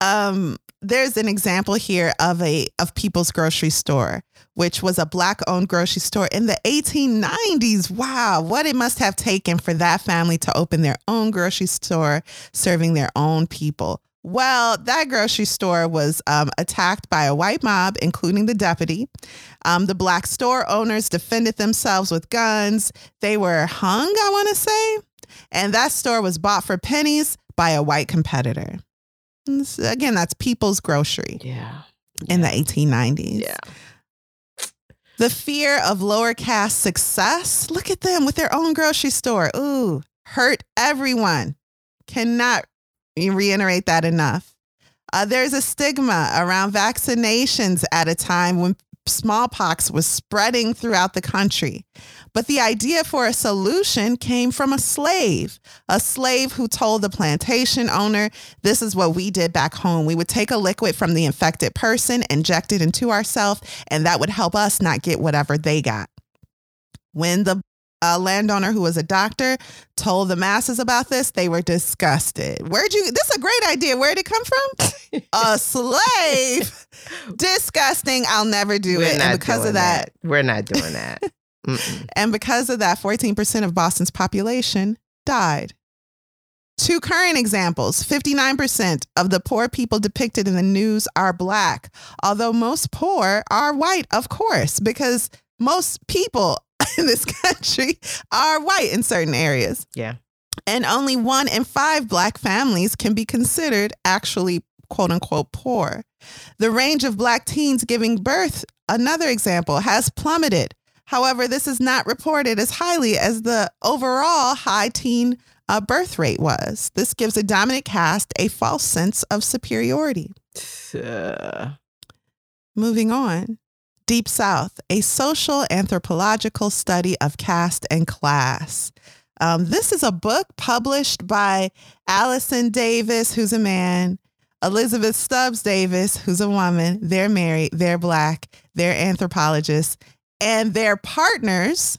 Um, there's an example here of a of People's Grocery Store, which was a black owned grocery store in the 1890s. Wow, what it must have taken for that family to open their own grocery store serving their own people. Well, that grocery store was um, attacked by a white mob, including the deputy. Um, the black store owners defended themselves with guns. They were hung, I want to say. And that store was bought for pennies by a white competitor. This- Again, that's People's Grocery Yeah. in the 1890s. Yeah. The fear of lower caste success. Look at them with their own grocery store. Ooh, hurt everyone. Cannot reiterate that enough. Uh, there's a stigma around vaccinations at a time when smallpox was spreading throughout the country. But the idea for a solution came from a slave, a slave who told the plantation owner, This is what we did back home. We would take a liquid from the infected person, inject it into ourselves, and that would help us not get whatever they got. When the uh, landowner who was a doctor told the masses about this, they were disgusted. Where'd you, this is a great idea. Where'd it come from? a slave. Disgusting. I'll never do We're it. And because of that, we're not doing that. And because of that, 14% of Boston's population died. Two current examples 59% of the poor people depicted in the news are black, although most poor are white, of course, because most people in this country are white in certain areas. Yeah. And only one in five black families can be considered actually quote unquote poor. The range of black teens giving birth, another example, has plummeted However, this is not reported as highly as the overall high teen uh, birth rate was. This gives a dominant caste a false sense of superiority. Uh, Moving on. Deep South, a social anthropological study of caste and class. Um, this is a book published by Allison Davis, who's a man, Elizabeth Stubbs Davis, who's a woman. They're married, they're black, they're anthropologists, and their partners,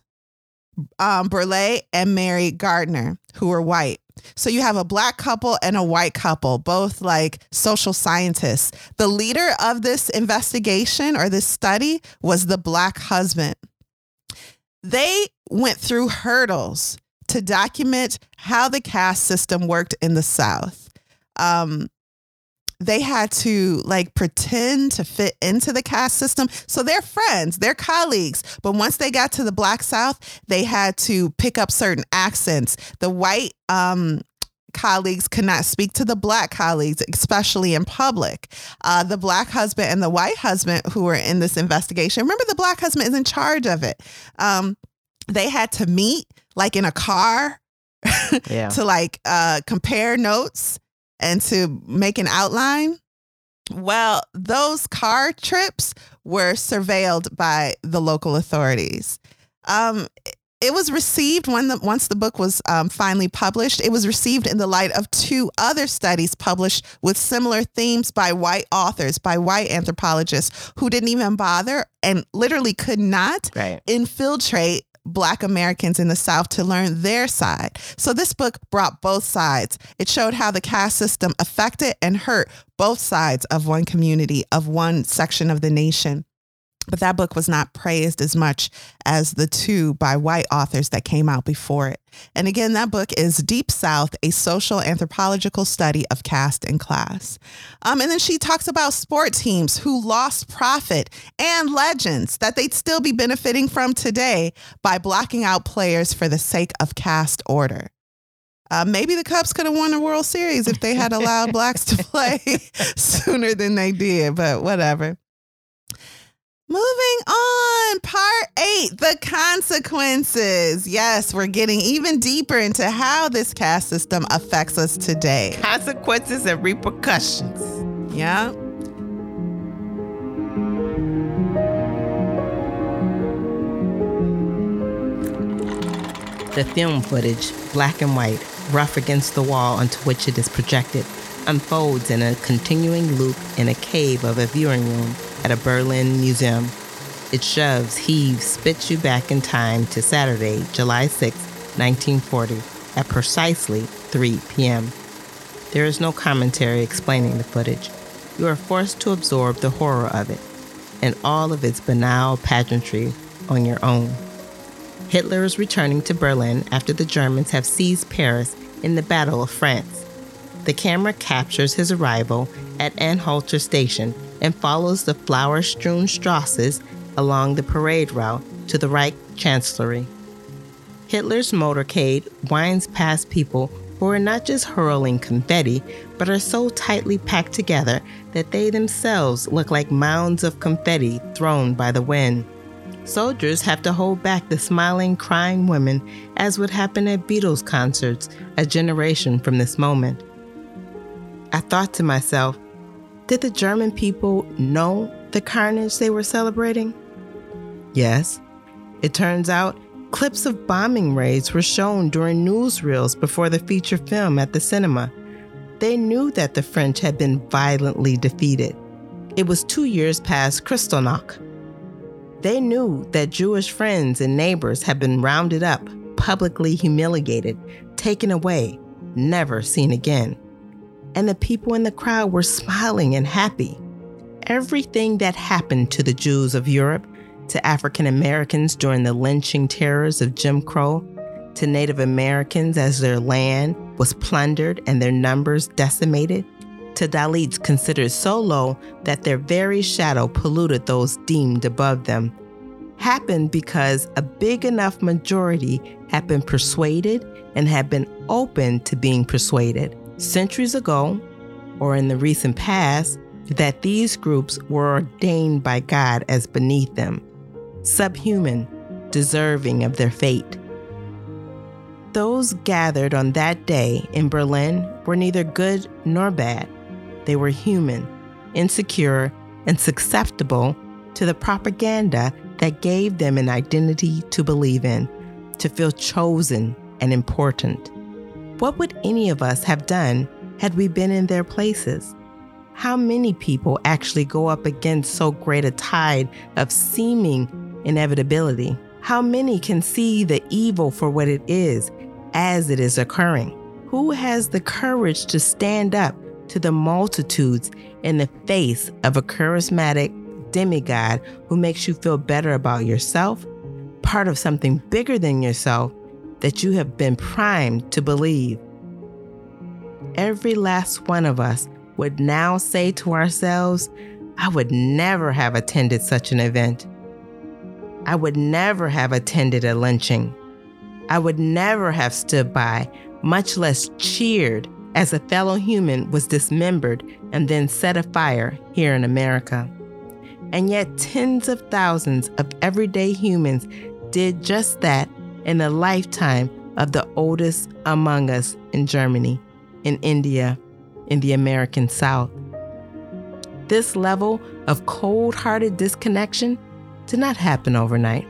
um, Burleigh and Mary Gardner, who are white. So you have a black couple and a white couple, both like social scientists. The leader of this investigation or this study was the black husband. They went through hurdles to document how the caste system worked in the South. Um, they had to like pretend to fit into the caste system. So they're friends, they're colleagues. But once they got to the Black South, they had to pick up certain accents. The white um, colleagues could not speak to the black colleagues, especially in public. Uh, the black husband and the white husband who were in this investigation, remember the black husband is in charge of it. Um, they had to meet like in a car yeah. to like uh, compare notes and to make an outline. Well, those car trips were surveilled by the local authorities. Um, it was received when the once the book was um, finally published. It was received in the light of two other studies published with similar themes by white authors, by white anthropologists who didn't even bother and literally could not Right. infiltrate Black Americans in the South to learn their side. So this book brought both sides. It showed how the caste system affected and hurt both sides of one community, of one section of the nation. But that book was not praised as much as the two by white authors that came out before it. And again, that book is Deep South, a social anthropological study of caste and class. Um, and then she talks about sport teams who lost profit and legends that they'd still be benefiting from today by blocking out players for the sake of caste order. Uh, maybe the Cubs could have won the World Series if they had allowed blacks to play sooner than they did, but whatever. Moving on, part eight, the consequences. Yes, we're getting even deeper into how this caste system affects us today. Consequences and repercussions. Yeah. The film footage, black and white, rough against the wall onto which it is projected, unfolds in a continuing loop in a cave of a viewing room at a Berlin museum. It shoves, heaves, spits you back in time to Saturday, July 6, 1940, at precisely 3 p.m. There is no commentary explaining the footage. You are forced to absorb the horror of it and all of its banal pageantry on your own. Hitler is returning to Berlin after the Germans have seized Paris in the Battle of France. The camera captures his arrival at Anhalter Station and follows the flower strewn Strasses along the parade route to the Reich Chancellery. Hitler's motorcade winds past people who are not just hurling confetti, but are so tightly packed together that they themselves look like mounds of confetti thrown by the wind. Soldiers have to hold back the smiling, crying women, as would happen at Beatles concerts a generation from this moment. I thought to myself, did the German people know the carnage they were celebrating? Yes. It turns out clips of bombing raids were shown during newsreels before the feature film at the cinema. They knew that the French had been violently defeated. It was two years past Kristallnacht. They knew that Jewish friends and neighbors had been rounded up, publicly humiliated, taken away, never seen again. And the people in the crowd were smiling and happy. Everything that happened to the Jews of Europe, to African Americans during the lynching terrors of Jim Crow, to Native Americans as their land was plundered and their numbers decimated, to Dalits considered so low that their very shadow polluted those deemed above them, happened because a big enough majority had been persuaded and had been open to being persuaded centuries ago or in the recent past that these groups were ordained by God as beneath them, subhuman, deserving of their fate. Those gathered on that day in Berlin were neither good nor bad. They were human, insecure, and susceptible to the propaganda that gave them an identity to believe in, to feel chosen and important. What would any of us have done had we been in their places? How many people actually go up against so great a tide of seeming inevitability? How many can see the evil for what it is as it is occurring? Who has the courage to stand up to the multitudes in the face of a charismatic demigod who makes you feel better about yourself, part of something bigger than yourself that you have been primed to believe? Every last one of us would now say to ourselves, I would never have attended such an event. I would never have attended a lynching. I would never have stood by, much less cheered, as a fellow human was dismembered and then set afire here in America. And yet, tens of thousands of everyday humans did just that in the lifetime of the oldest among us in Germany, in India, in the American South. This level of cold hearted disconnection did not happen overnight.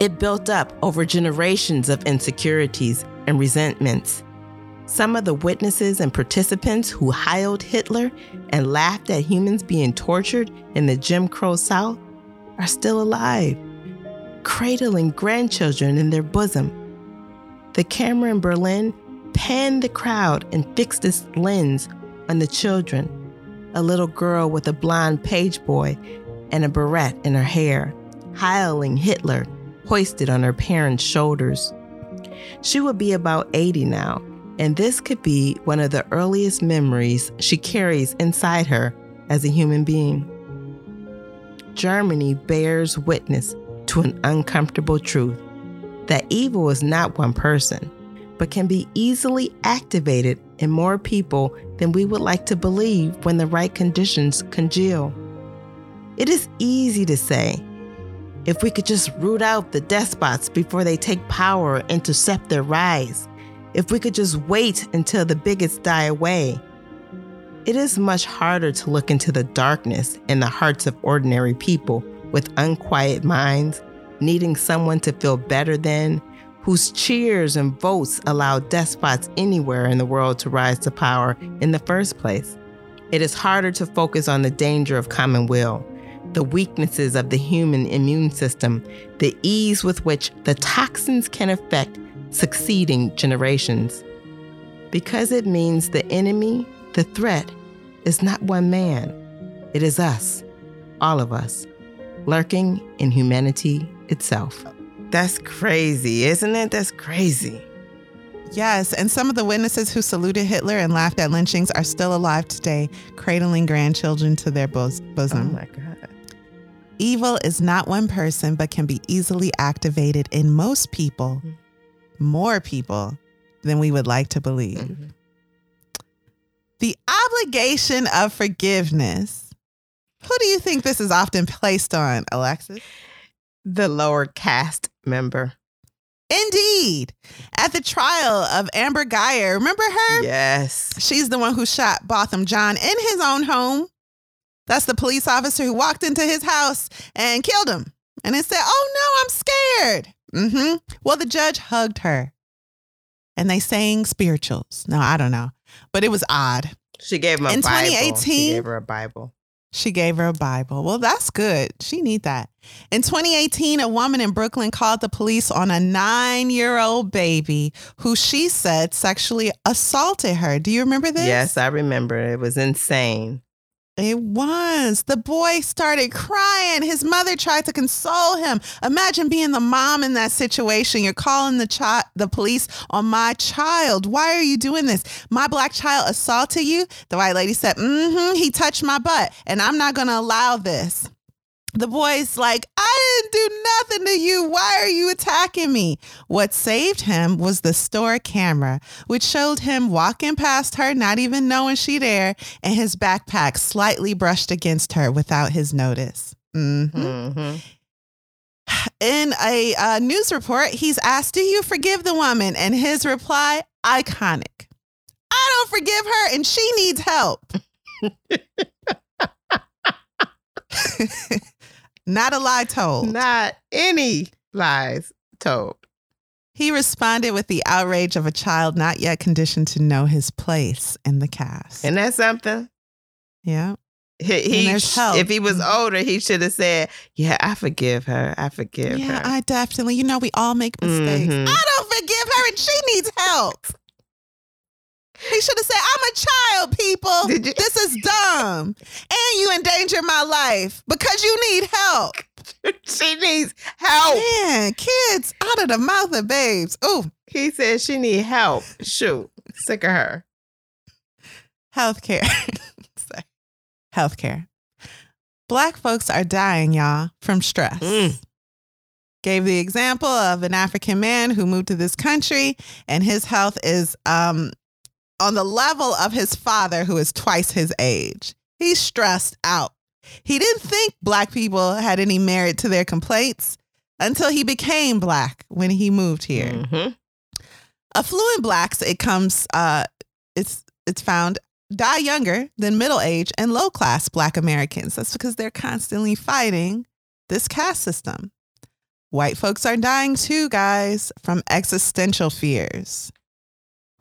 It built up over generations of insecurities and resentments. Some of the witnesses and participants who hailed Hitler and laughed at humans being tortured in the Jim Crow South are still alive, cradling grandchildren in their bosom. The camera in Berlin panned the crowd and fixed its lens on the children a little girl with a blond page boy and a barrette in her hair, hailing Hitler hoisted on her parents' shoulders. She would be about 80 now, and this could be one of the earliest memories she carries inside her as a human being. Germany bears witness to an uncomfortable truth that evil is not one person but can be easily activated in more people than we would like to believe when the right conditions congeal. It is easy to say, if we could just root out the despots before they take power or intercept their rise, if we could just wait until the bigots die away. It is much harder to look into the darkness in the hearts of ordinary people with unquiet minds, needing someone to feel better than, whose cheers and votes allow despots anywhere in the world to rise to power in the first place. It is harder to focus on the danger of common will, the weaknesses of the human immune system, the ease with which the toxins can affect succeeding generations. Because it means the enemy, the threat, is not one man, it is us, all of us, lurking in humanity itself. That's crazy, isn't it? That's crazy. Yes, and some of the witnesses who saluted Hitler and laughed at lynchings are still alive today, cradling grandchildren to their bos- bosom. Oh my God. Evil is not one person, but can be easily activated in most people, more people than we would like to believe. Mm-hmm. The obligation of forgiveness. Who do you think this is often placed on, Alexis? The lower caste member. Indeed. At the trial of Amber Guyger, remember her? Yes. She's the one who shot Botham Jean in his own home. That's the police officer who walked into his house and killed him and then said, Oh no, I'm scared. Mm-hmm. Well, the judge hugged her and they sang spirituals. No, I don't know, but it was odd. She gave him a In Bible. 2018 She gave her a Bible. She gave her a Bible. Well, that's good. She need that. In 2018, a woman in Brooklyn called the police on a nine-year-old baby who she said sexually assaulted her. Do you remember this? Yes, I remember. It was insane. It was. The boy started crying. His mother tried to console him. Imagine being the mom in that situation. You're calling the child, the police on my child. Why are you doing this? My black child assaulted you. The white lady said, "Mm-hmm. He touched my butt, and I'm not going to allow this." The boy's like, I didn't do nothing to you. Why are you attacking me? What saved him was the store camera, which showed him walking past her, not even knowing she there, and his backpack slightly brushed against her without his notice. Mhm. Mm-hmm. in a uh, news report, he's asked, Do you forgive the woman? And his reply, iconic. I don't forgive her and she needs help. Not a lie told. Not any lies told. He responded with the outrage of a child not yet conditioned to know his place in the caste. And that's something. yeah. He, he if he was older, he should have said, "Yeah, I forgive her. I forgive Yeah, her." I definitely, you know, we all make mistakes. Mhm. I don't forgive her and she needs help. He should have said, I'm a child, people. You- This is dumb. And you endanger my life because you need help. she needs help. Man, kids out of the mouth of babes. Oh, He said she need help. Shoot, sick of her. healthcare. Sorry. healthcare. Black folks are dying, y'all, from stress. Mm. Gave the example of an African man who moved to this country and his health is um, on the level of his father, who is twice his age. He's stressed out. He didn't think Black people had any merit to their complaints until he became Black when he moved here. Mhm. Affluent blacks, it comes, uh, it's it's found die younger than middle age and low class Black Americans. That's because they're constantly fighting this caste system. White folks are dying too, guys, from existential fears.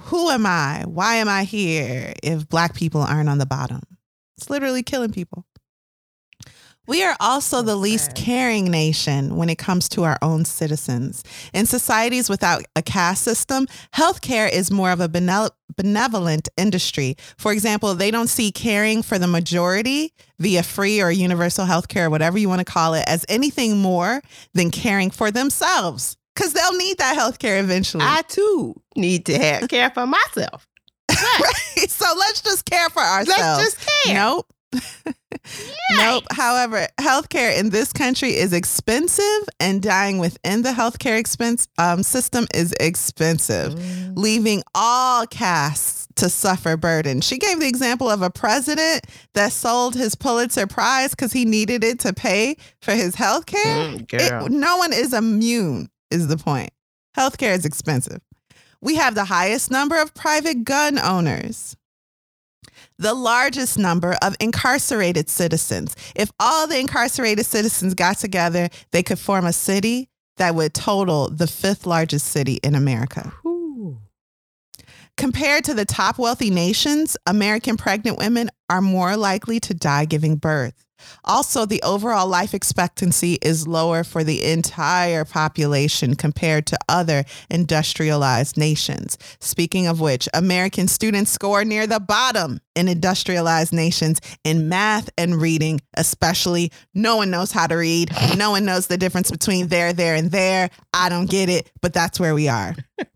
Who am I? Why am I here if Black people aren't on the bottom? It's literally killing people. We are also the least caring nation when it comes to our own citizens. In societies without a caste system, healthcare is more of a benevolent industry. For example, they don't see caring for the majority via free or universal healthcare, whatever you want to call it, as anything more than caring for themselves because they'll need that healthcare eventually. I too need to have care for myself. Right? So let's just care for ourselves. Let's just care. Nope. Nope. However, healthcare in this country is expensive, and dying within the healthcare expense um, system is expensive, Mm. leaving all castes to suffer burden. She gave the example of a president that sold his Pulitzer Prize because he needed it to pay for his healthcare. Mm. It, no one is immune, is the point. Healthcare is expensive. We have the highest number of private gun owners, the largest number of incarcerated citizens. If all the incarcerated citizens got together, they could form a city that would total the fifth largest city in America. Compared to the top wealthy nations, American pregnant women are more likely to die giving birth. Also, the overall life expectancy is lower for the entire population compared to other industrialized nations. Speaking of which, American students score near the bottom in industrialized nations in math and reading, especially. No one knows how to read. No one knows the difference between there, there, and there. I don't get it, but that's where we are.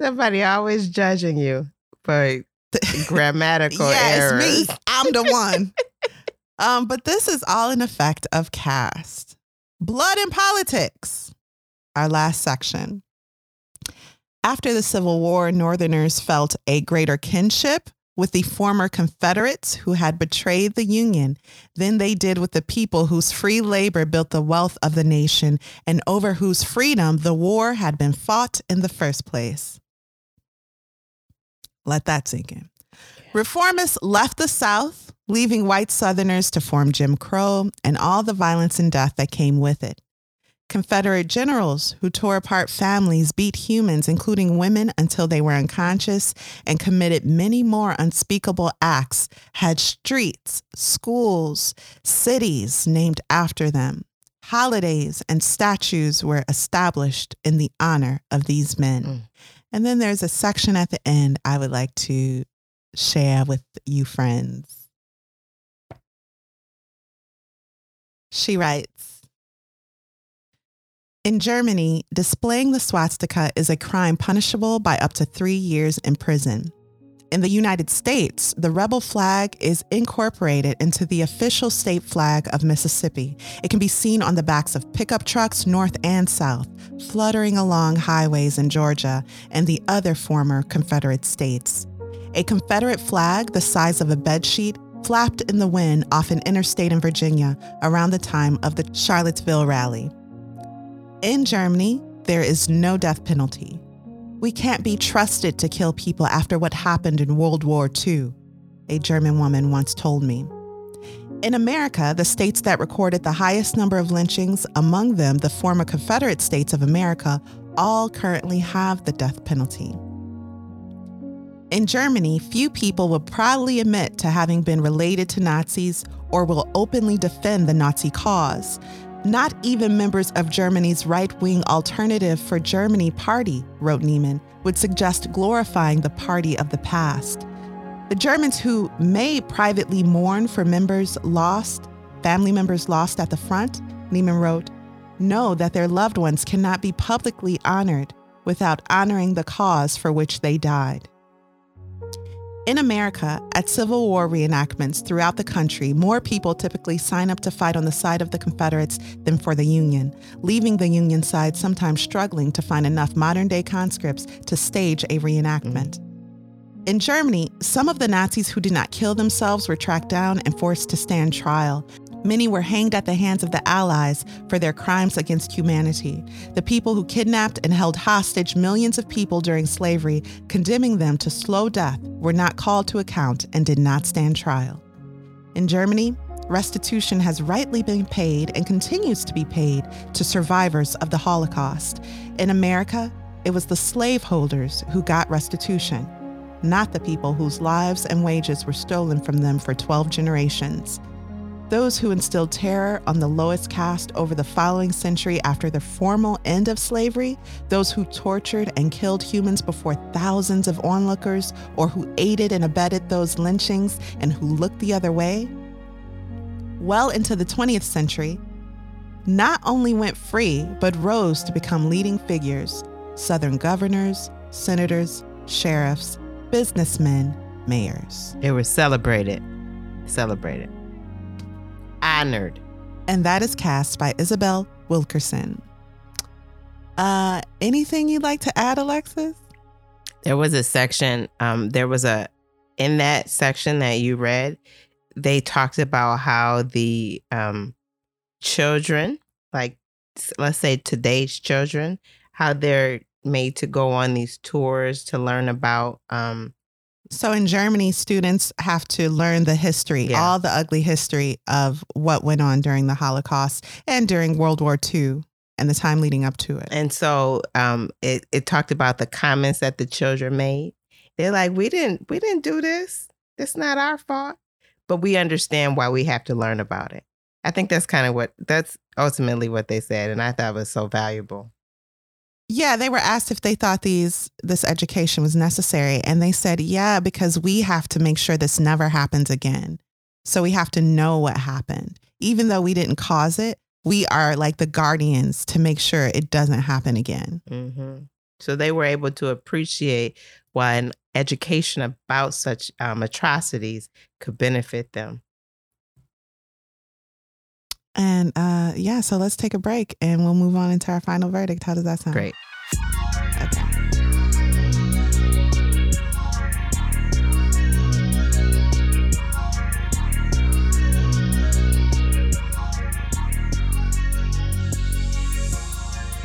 Somebody always judging you for grammatical yeah, errors. me. I'm the one. um, but this is all an effect of caste. Blood and politics. Our last section. After the Civil War, Northerners felt a greater kinship with the former Confederates who had betrayed the Union than they did with the people whose free labor built the wealth of the nation and over whose freedom the war had been fought in the first place. Let that sink in. Reformists left the South, leaving white Southerners to form Jim Crow and all the violence and death that came with it. Confederate generals who tore apart families beat humans, including women, until they were unconscious and committed many more unspeakable acts, had streets, schools, cities named after them. Holidays and statues were established in the honor of these men. Mm. And then there's a section at the end I would like to share with you friends. She writes In Germany, displaying the swastika is a crime punishable by up to three years in prison. In the United States, the rebel flag is incorporated into the official state flag of Mississippi. It can be seen on the backs of pickup trucks north and south, fluttering along highways in Georgia and the other former Confederate states. A Confederate flag the size of a bedsheet flapped in the wind off an interstate in Virginia around the time of the Charlottesville rally. In Germany, there is no death penalty. We can't be trusted to kill people after what happened in World War II, a German woman once told me. In America, the states that recorded the highest number of lynchings, among them the former Confederate States of America, all currently have the death penalty. In Germany, few people will proudly admit to having been related to Nazis or will openly defend the Nazi cause. Not even members of Germany's right wing Alternative for Germany party, wrote Neiman, would suggest glorifying the party of the past. The Germans who may privately mourn for members lost, family members lost at the front, Neiman wrote, know that their loved ones cannot be publicly honored without honoring the cause for which they died. In America, at Civil War reenactments throughout the country, more people typically sign up to fight on the side of the Confederates than for the Union, leaving the Union side sometimes struggling to find enough modern day conscripts to stage a reenactment. Mm-hmm. In Germany, some of the Nazis who did not kill themselves were tracked down and forced to stand trial, Many were hanged at the hands of the Allies for their crimes against humanity, the people who kidnapped and held hostage millions of people during slavery, condemning them to slow death, were not called to account and did not stand trial. In Germany, restitution has rightly been paid and continues to be paid to survivors of the Holocaust. In America, it was the slaveholders who got restitution, not the people whose lives and wages were stolen from them for 12 generations those who instilled terror on the lowest caste over the following century after the formal end of slavery, those who tortured and killed humans before thousands of onlookers, or who aided and abetted those lynchings and who looked the other way, well into the 20th century, not only went free, but rose to become leading figures Southern governors, senators, sheriffs, businessmen, mayors. They were celebrated. Celebrated honored. And that is Caste by Isabel Wilkerson. Uh, anything you'd like to add, Alexis? There was a section, um, there was a, in that section that you read, they talked about how the um, children, like let's say today's children, how they're made to go on these tours to learn about um, so in Germany, students have to learn the history, yeah. all the ugly history of what went on during the Holocaust and during World War II and the time leading up to it. And so um, it, it talked about the comments that the children made. They're like, we didn't we didn't do this. It's not our fault. But we understand why we have to learn about it. I think that's kind of what that's ultimately what they said. And I thought was so valuable. Yeah, they were asked if they thought these this education was necessary and they said, "Yeah, because we have to make sure this never happens again. So we have to know what happened. Even though we didn't cause it, we are like the guardians to make sure it doesn't happen again." Mm-hmm. So they were able to appreciate why an education about such um, atrocities could benefit them. And uh, yeah, so let's take a break and we'll move on into our final verdict. How does that sound? Great. Okay.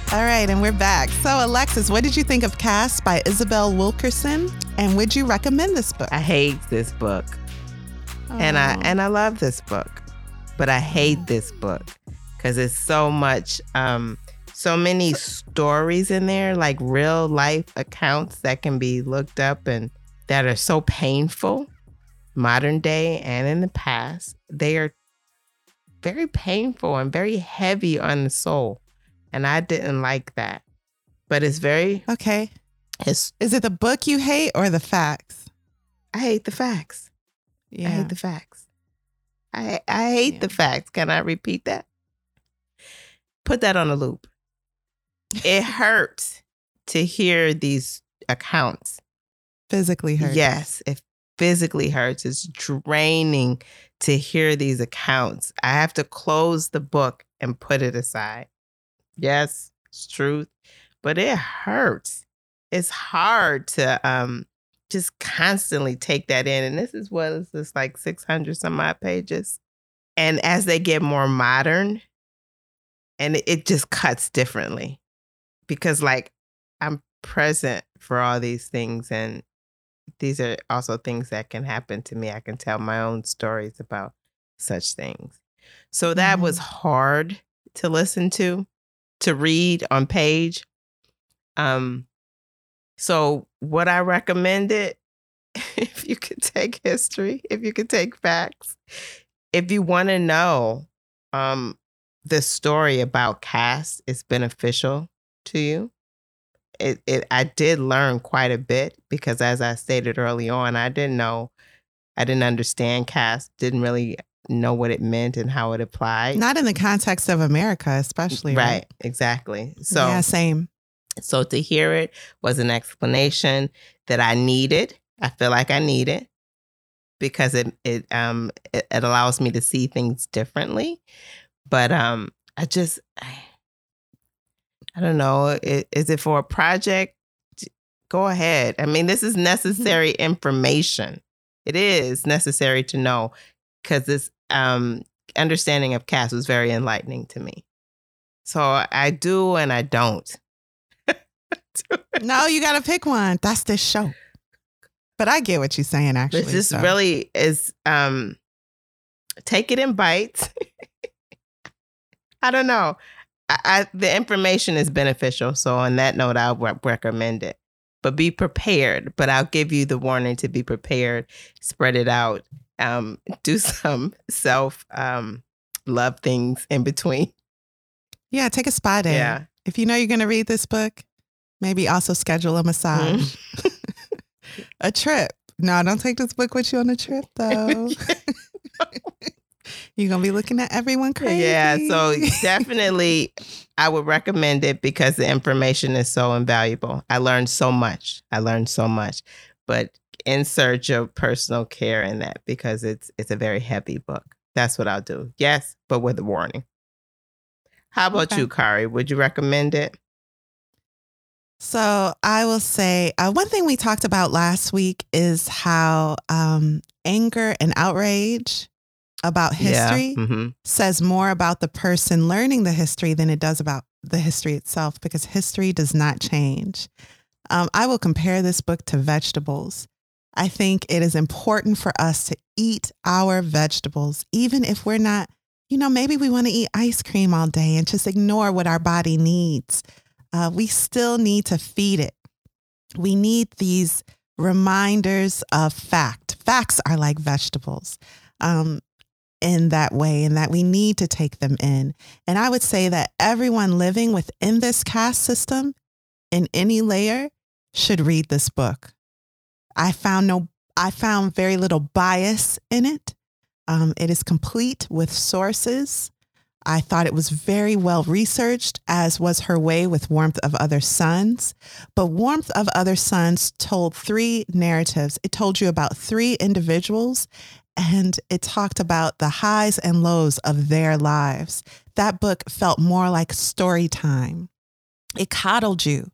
All right, and we're back. So, Alexis, what did you think of Caste by Isabel Wilkerson? And would you recommend this book? I hate this book. Oh. And I and I love this book but I hate this book because it's so much, um, so many stories in there, like real life accounts that can be looked up and that are so painful, modern day and in the past. They are very painful and very heavy on the soul. And I didn't like that. But it's very okay. It's, Is it the book you hate or the facts? I hate the facts. Yeah. I hate the facts. I I hate yeah. the facts. Can I repeat that? Put that on a loop. It hurts to hear these accounts. Physically hurts. Yes, it physically hurts. It's draining to hear these accounts. I have to close the book and put it aside. Yes, it's truth, but it hurts. It's hard to um just constantly take that in. And this is what is this like 600 some odd pages. And as they get more modern, and it, just cuts differently because like I'm present for all these things and these are also things that can happen to me. I can tell my own stories about such things. So that mm-hmm. was hard to listen to, to read on page. Um so what I recommended if you could take history, if you could take facts, if you want to know um the story about caste is beneficial to you, it, it I did learn quite a bit because as I stated early on, I didn't know I didn't understand caste, didn't really know what it meant and how it applied. Not in the context of America, especially. Right, right? exactly. So Yeah, same. So to hear it was an explanation that I needed. I feel like I need it because it it um it, it allows me to see things differently. But um I just I, I don't know. Is it for a project? Go ahead. I mean, this is mm-hmm. necessary information. It is necessary to know because this um, understanding of caste was very enlightening to me. So I do and I don't. No, you got to pick one. That's this show. But I get what you're saying. Actually, this just so. really is. Um, take it in bites. I don't know. I, I, the information is beneficial. So on that note, I would recommend it. But be prepared. But I'll give you the warning to be prepared. Spread it out. Um, do some self um, love things in between. Yeah, take a spa day. Yeah. If you know you're going to read this book, maybe also schedule a massage, mm a trip. No, don't take this book with you on a trip though. You're gonna be looking at everyone crazy. Yeah, so definitely I would recommend it because the information is so invaluable. I learned so much. I learned so much. But insert your personal care in that because it's it's a very heavy book. That's what I'll do. Yes, but with a warning. How about okay. you, Kari? Would you recommend it? So I will say uh, one thing we talked about last week is how um, anger and outrage about history yeah. mm-hmm. says more about the person learning the history than it does about the history itself because history does not change. Um, I will compare this book to vegetables. I think it is important for us to eat our vegetables, even if we're not, you know, maybe we want to eat ice cream all day and just ignore what our body needs. Uh, we still need to feed it. We need these reminders of fact. Facts are like vegetables. Um, in that way and that we need to take them in. And I would say that everyone living within this caste system in any layer should read this book. I found no I found very little bias in it. Um, it is complete with sources. I thought it was very well researched, as was her way with Warmth of Other Suns. But Warmth of Other Suns told three narratives. It told you about three individuals and it talked about the highs and lows of their lives. That book felt more like story time. It coddled you.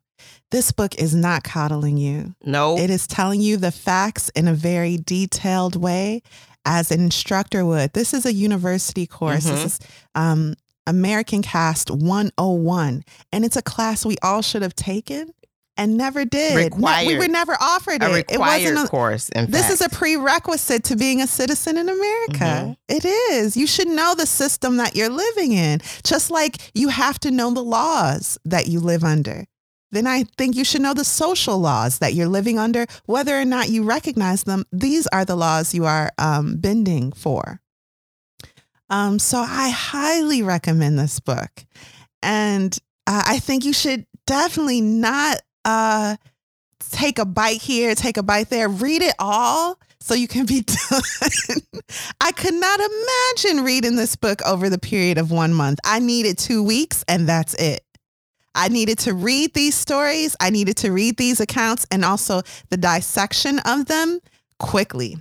This book is not coddling you. No. It is telling you the facts in a very detailed way as an instructor would. This is a university course. Mm-hmm. This is um, American Caste 101. And it's a class we all should have taken and never did. Required. No, we were never offered a it. it wasn't a course. this fact. is a prerequisite to being a citizen in America. Mm-hmm. It is. You should know the system that you're living in, just like you have to know the laws that you live under. Then I think you should know the social laws that you're living under, whether or not you recognize them. These are the laws you are um, bending for. Um, so I highly recommend this book. And uh, I think you should definitely not uh, take a bite here, take a bite there, read it all so you can be done. I could not imagine reading this book over the period of one month. I needed two weeks and that's it. I needed to read these stories. I needed to read these accounts and also the dissection of them quickly.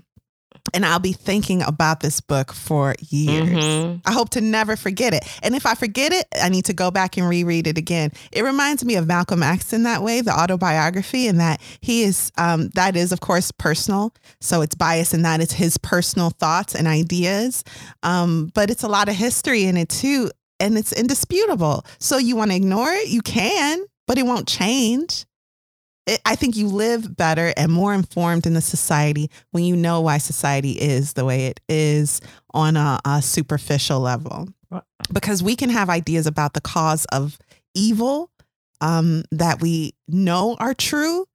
And I'll be thinking about this book for years. Mhm. I hope to never forget it. And if I forget it, I need to go back and reread it again. It reminds me of Malcolm X in that way, the autobiography, and that he is, um, that is, of course, personal. So it's biased in that it's his personal thoughts and ideas. Um, but it's a lot of history in it too. And it's indisputable. So you want to ignore it? You can, but it won't change. It, I think you live better and more informed in the society when you know why society is the way it is on a, a superficial level. Right. Because we can have ideas about the cause of evil um, that we know are true.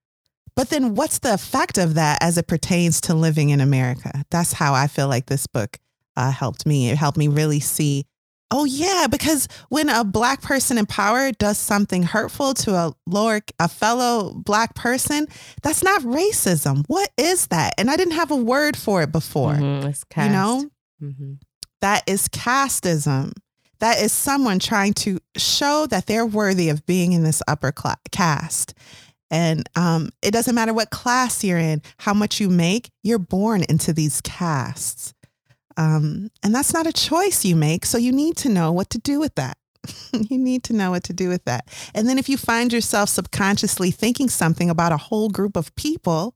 But then what's the effect of that as it pertains to living in America? That's how I feel like this book uh, helped me. It helped me really see Oh yeah, because when a black person in power does something hurtful to a lower a fellow black person, that's not racism. What is that? And I didn't have a word for it before. Mhm. It's You know, Mhm. that is casteism. That is someone trying to show that they're worthy of being in this upper class caste. And um, it doesn't matter what class you're in, how much you make, you're born into these castes. Um, and that's not a choice you make. So you need to know what to do with that. you need to know what to do with that. And then if you find yourself subconsciously thinking something about a whole group of people,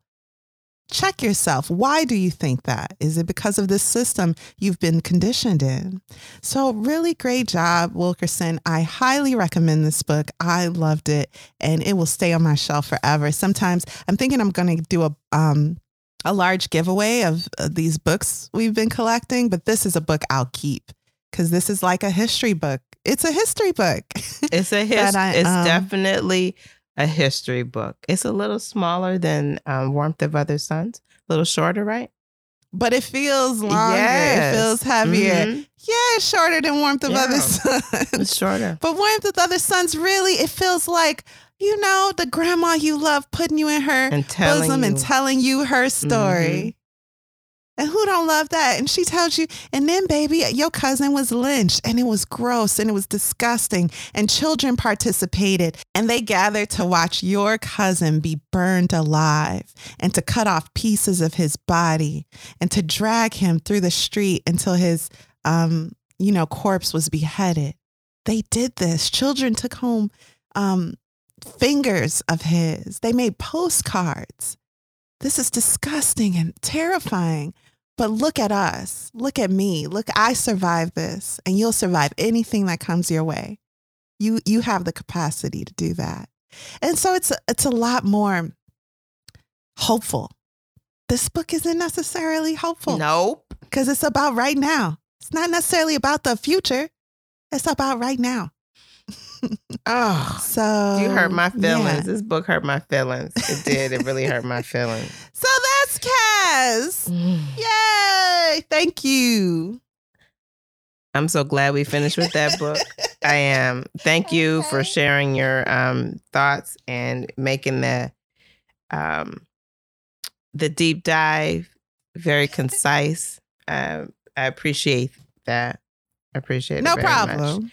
check yourself. Why do you think that? Is it because of this system you've been conditioned in? So, really great job, Wilkerson. I highly recommend this book. I loved it and it will stay on my shelf forever. Sometimes I'm thinking I'm going to do a, um, a large giveaway of uh, these books we've been collecting, but this is a book I'll keep because this is like a history book. It's a history book. It's a his, I, It's um, definitely a history book. It's a little smaller than um, Warmth of Other Suns. A little shorter, right? but it feels longer. Yes. It feels heavier. Mhm. Yeah, it's shorter than Warmth of Yeah. Other Suns. It's shorter. But Warmth of Other Suns really, it feels like, you know, the grandma you love putting you in her And bosom and telling you her story. And who don't love that? And she tells you, and then baby, your cousin was lynched and it was gross and it was disgusting. And children participated and they gathered to watch your cousin be burned alive and to cut off pieces of his body and to drag him through the street until his um, you know, corpse was beheaded. They did this. Children took home um fingers of his. They made postcards. This is disgusting and terrifying. But look at us. Look at me. Look, I survived this, and you'll survive anything that comes your way. You you have the capacity to do that. And so it's it's a lot more hopeful. This book isn't necessarily hopeful Nope. because it's about right now. It's not necessarily about the future. It's about right now. Oh, So you hurt my yeah. feelings. This book hurt my feelings. It did. It really hurt my feelings. So that's Caste. Yay! Thank you. I'm so glad we finished with that book. I am. Thank you for sharing your um, thoughts and making the um, the deep dive very concise. Um, I appreciate that. I appreciate it. No very much. problem.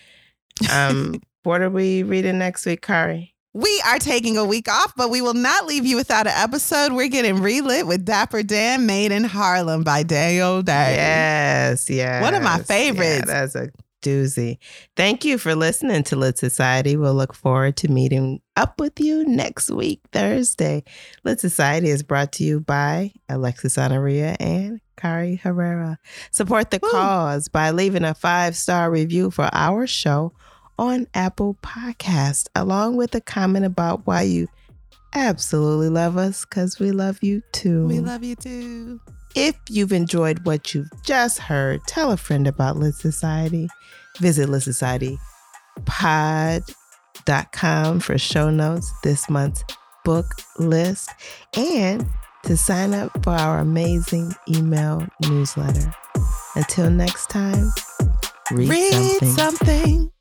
Um, what are we reading next week, Kari? We are taking a week off, but we will not leave you without an episode. We're getting relit with Dapper Dan Made in Harlem by Daniel Day. Yes, yes. One of my Yeah, favorites. that's a doozy. Thank you for listening to Lit Society. We'll look forward to meeting up with you next week, Thursday. Lit Society is brought to you by Alexis Honoria and Kari Herrera. Support the Woo. cause by leaving a five star review for our show on Apple Podcast, along with a comment about why you absolutely love us because we love you too. We love you too. If you've enjoyed what you've just heard, tell a friend about Lit Society. Visit litsocietypod.com for show notes, this month's book list, and to sign up for our amazing email newsletter. Until next time, read, Read something. something.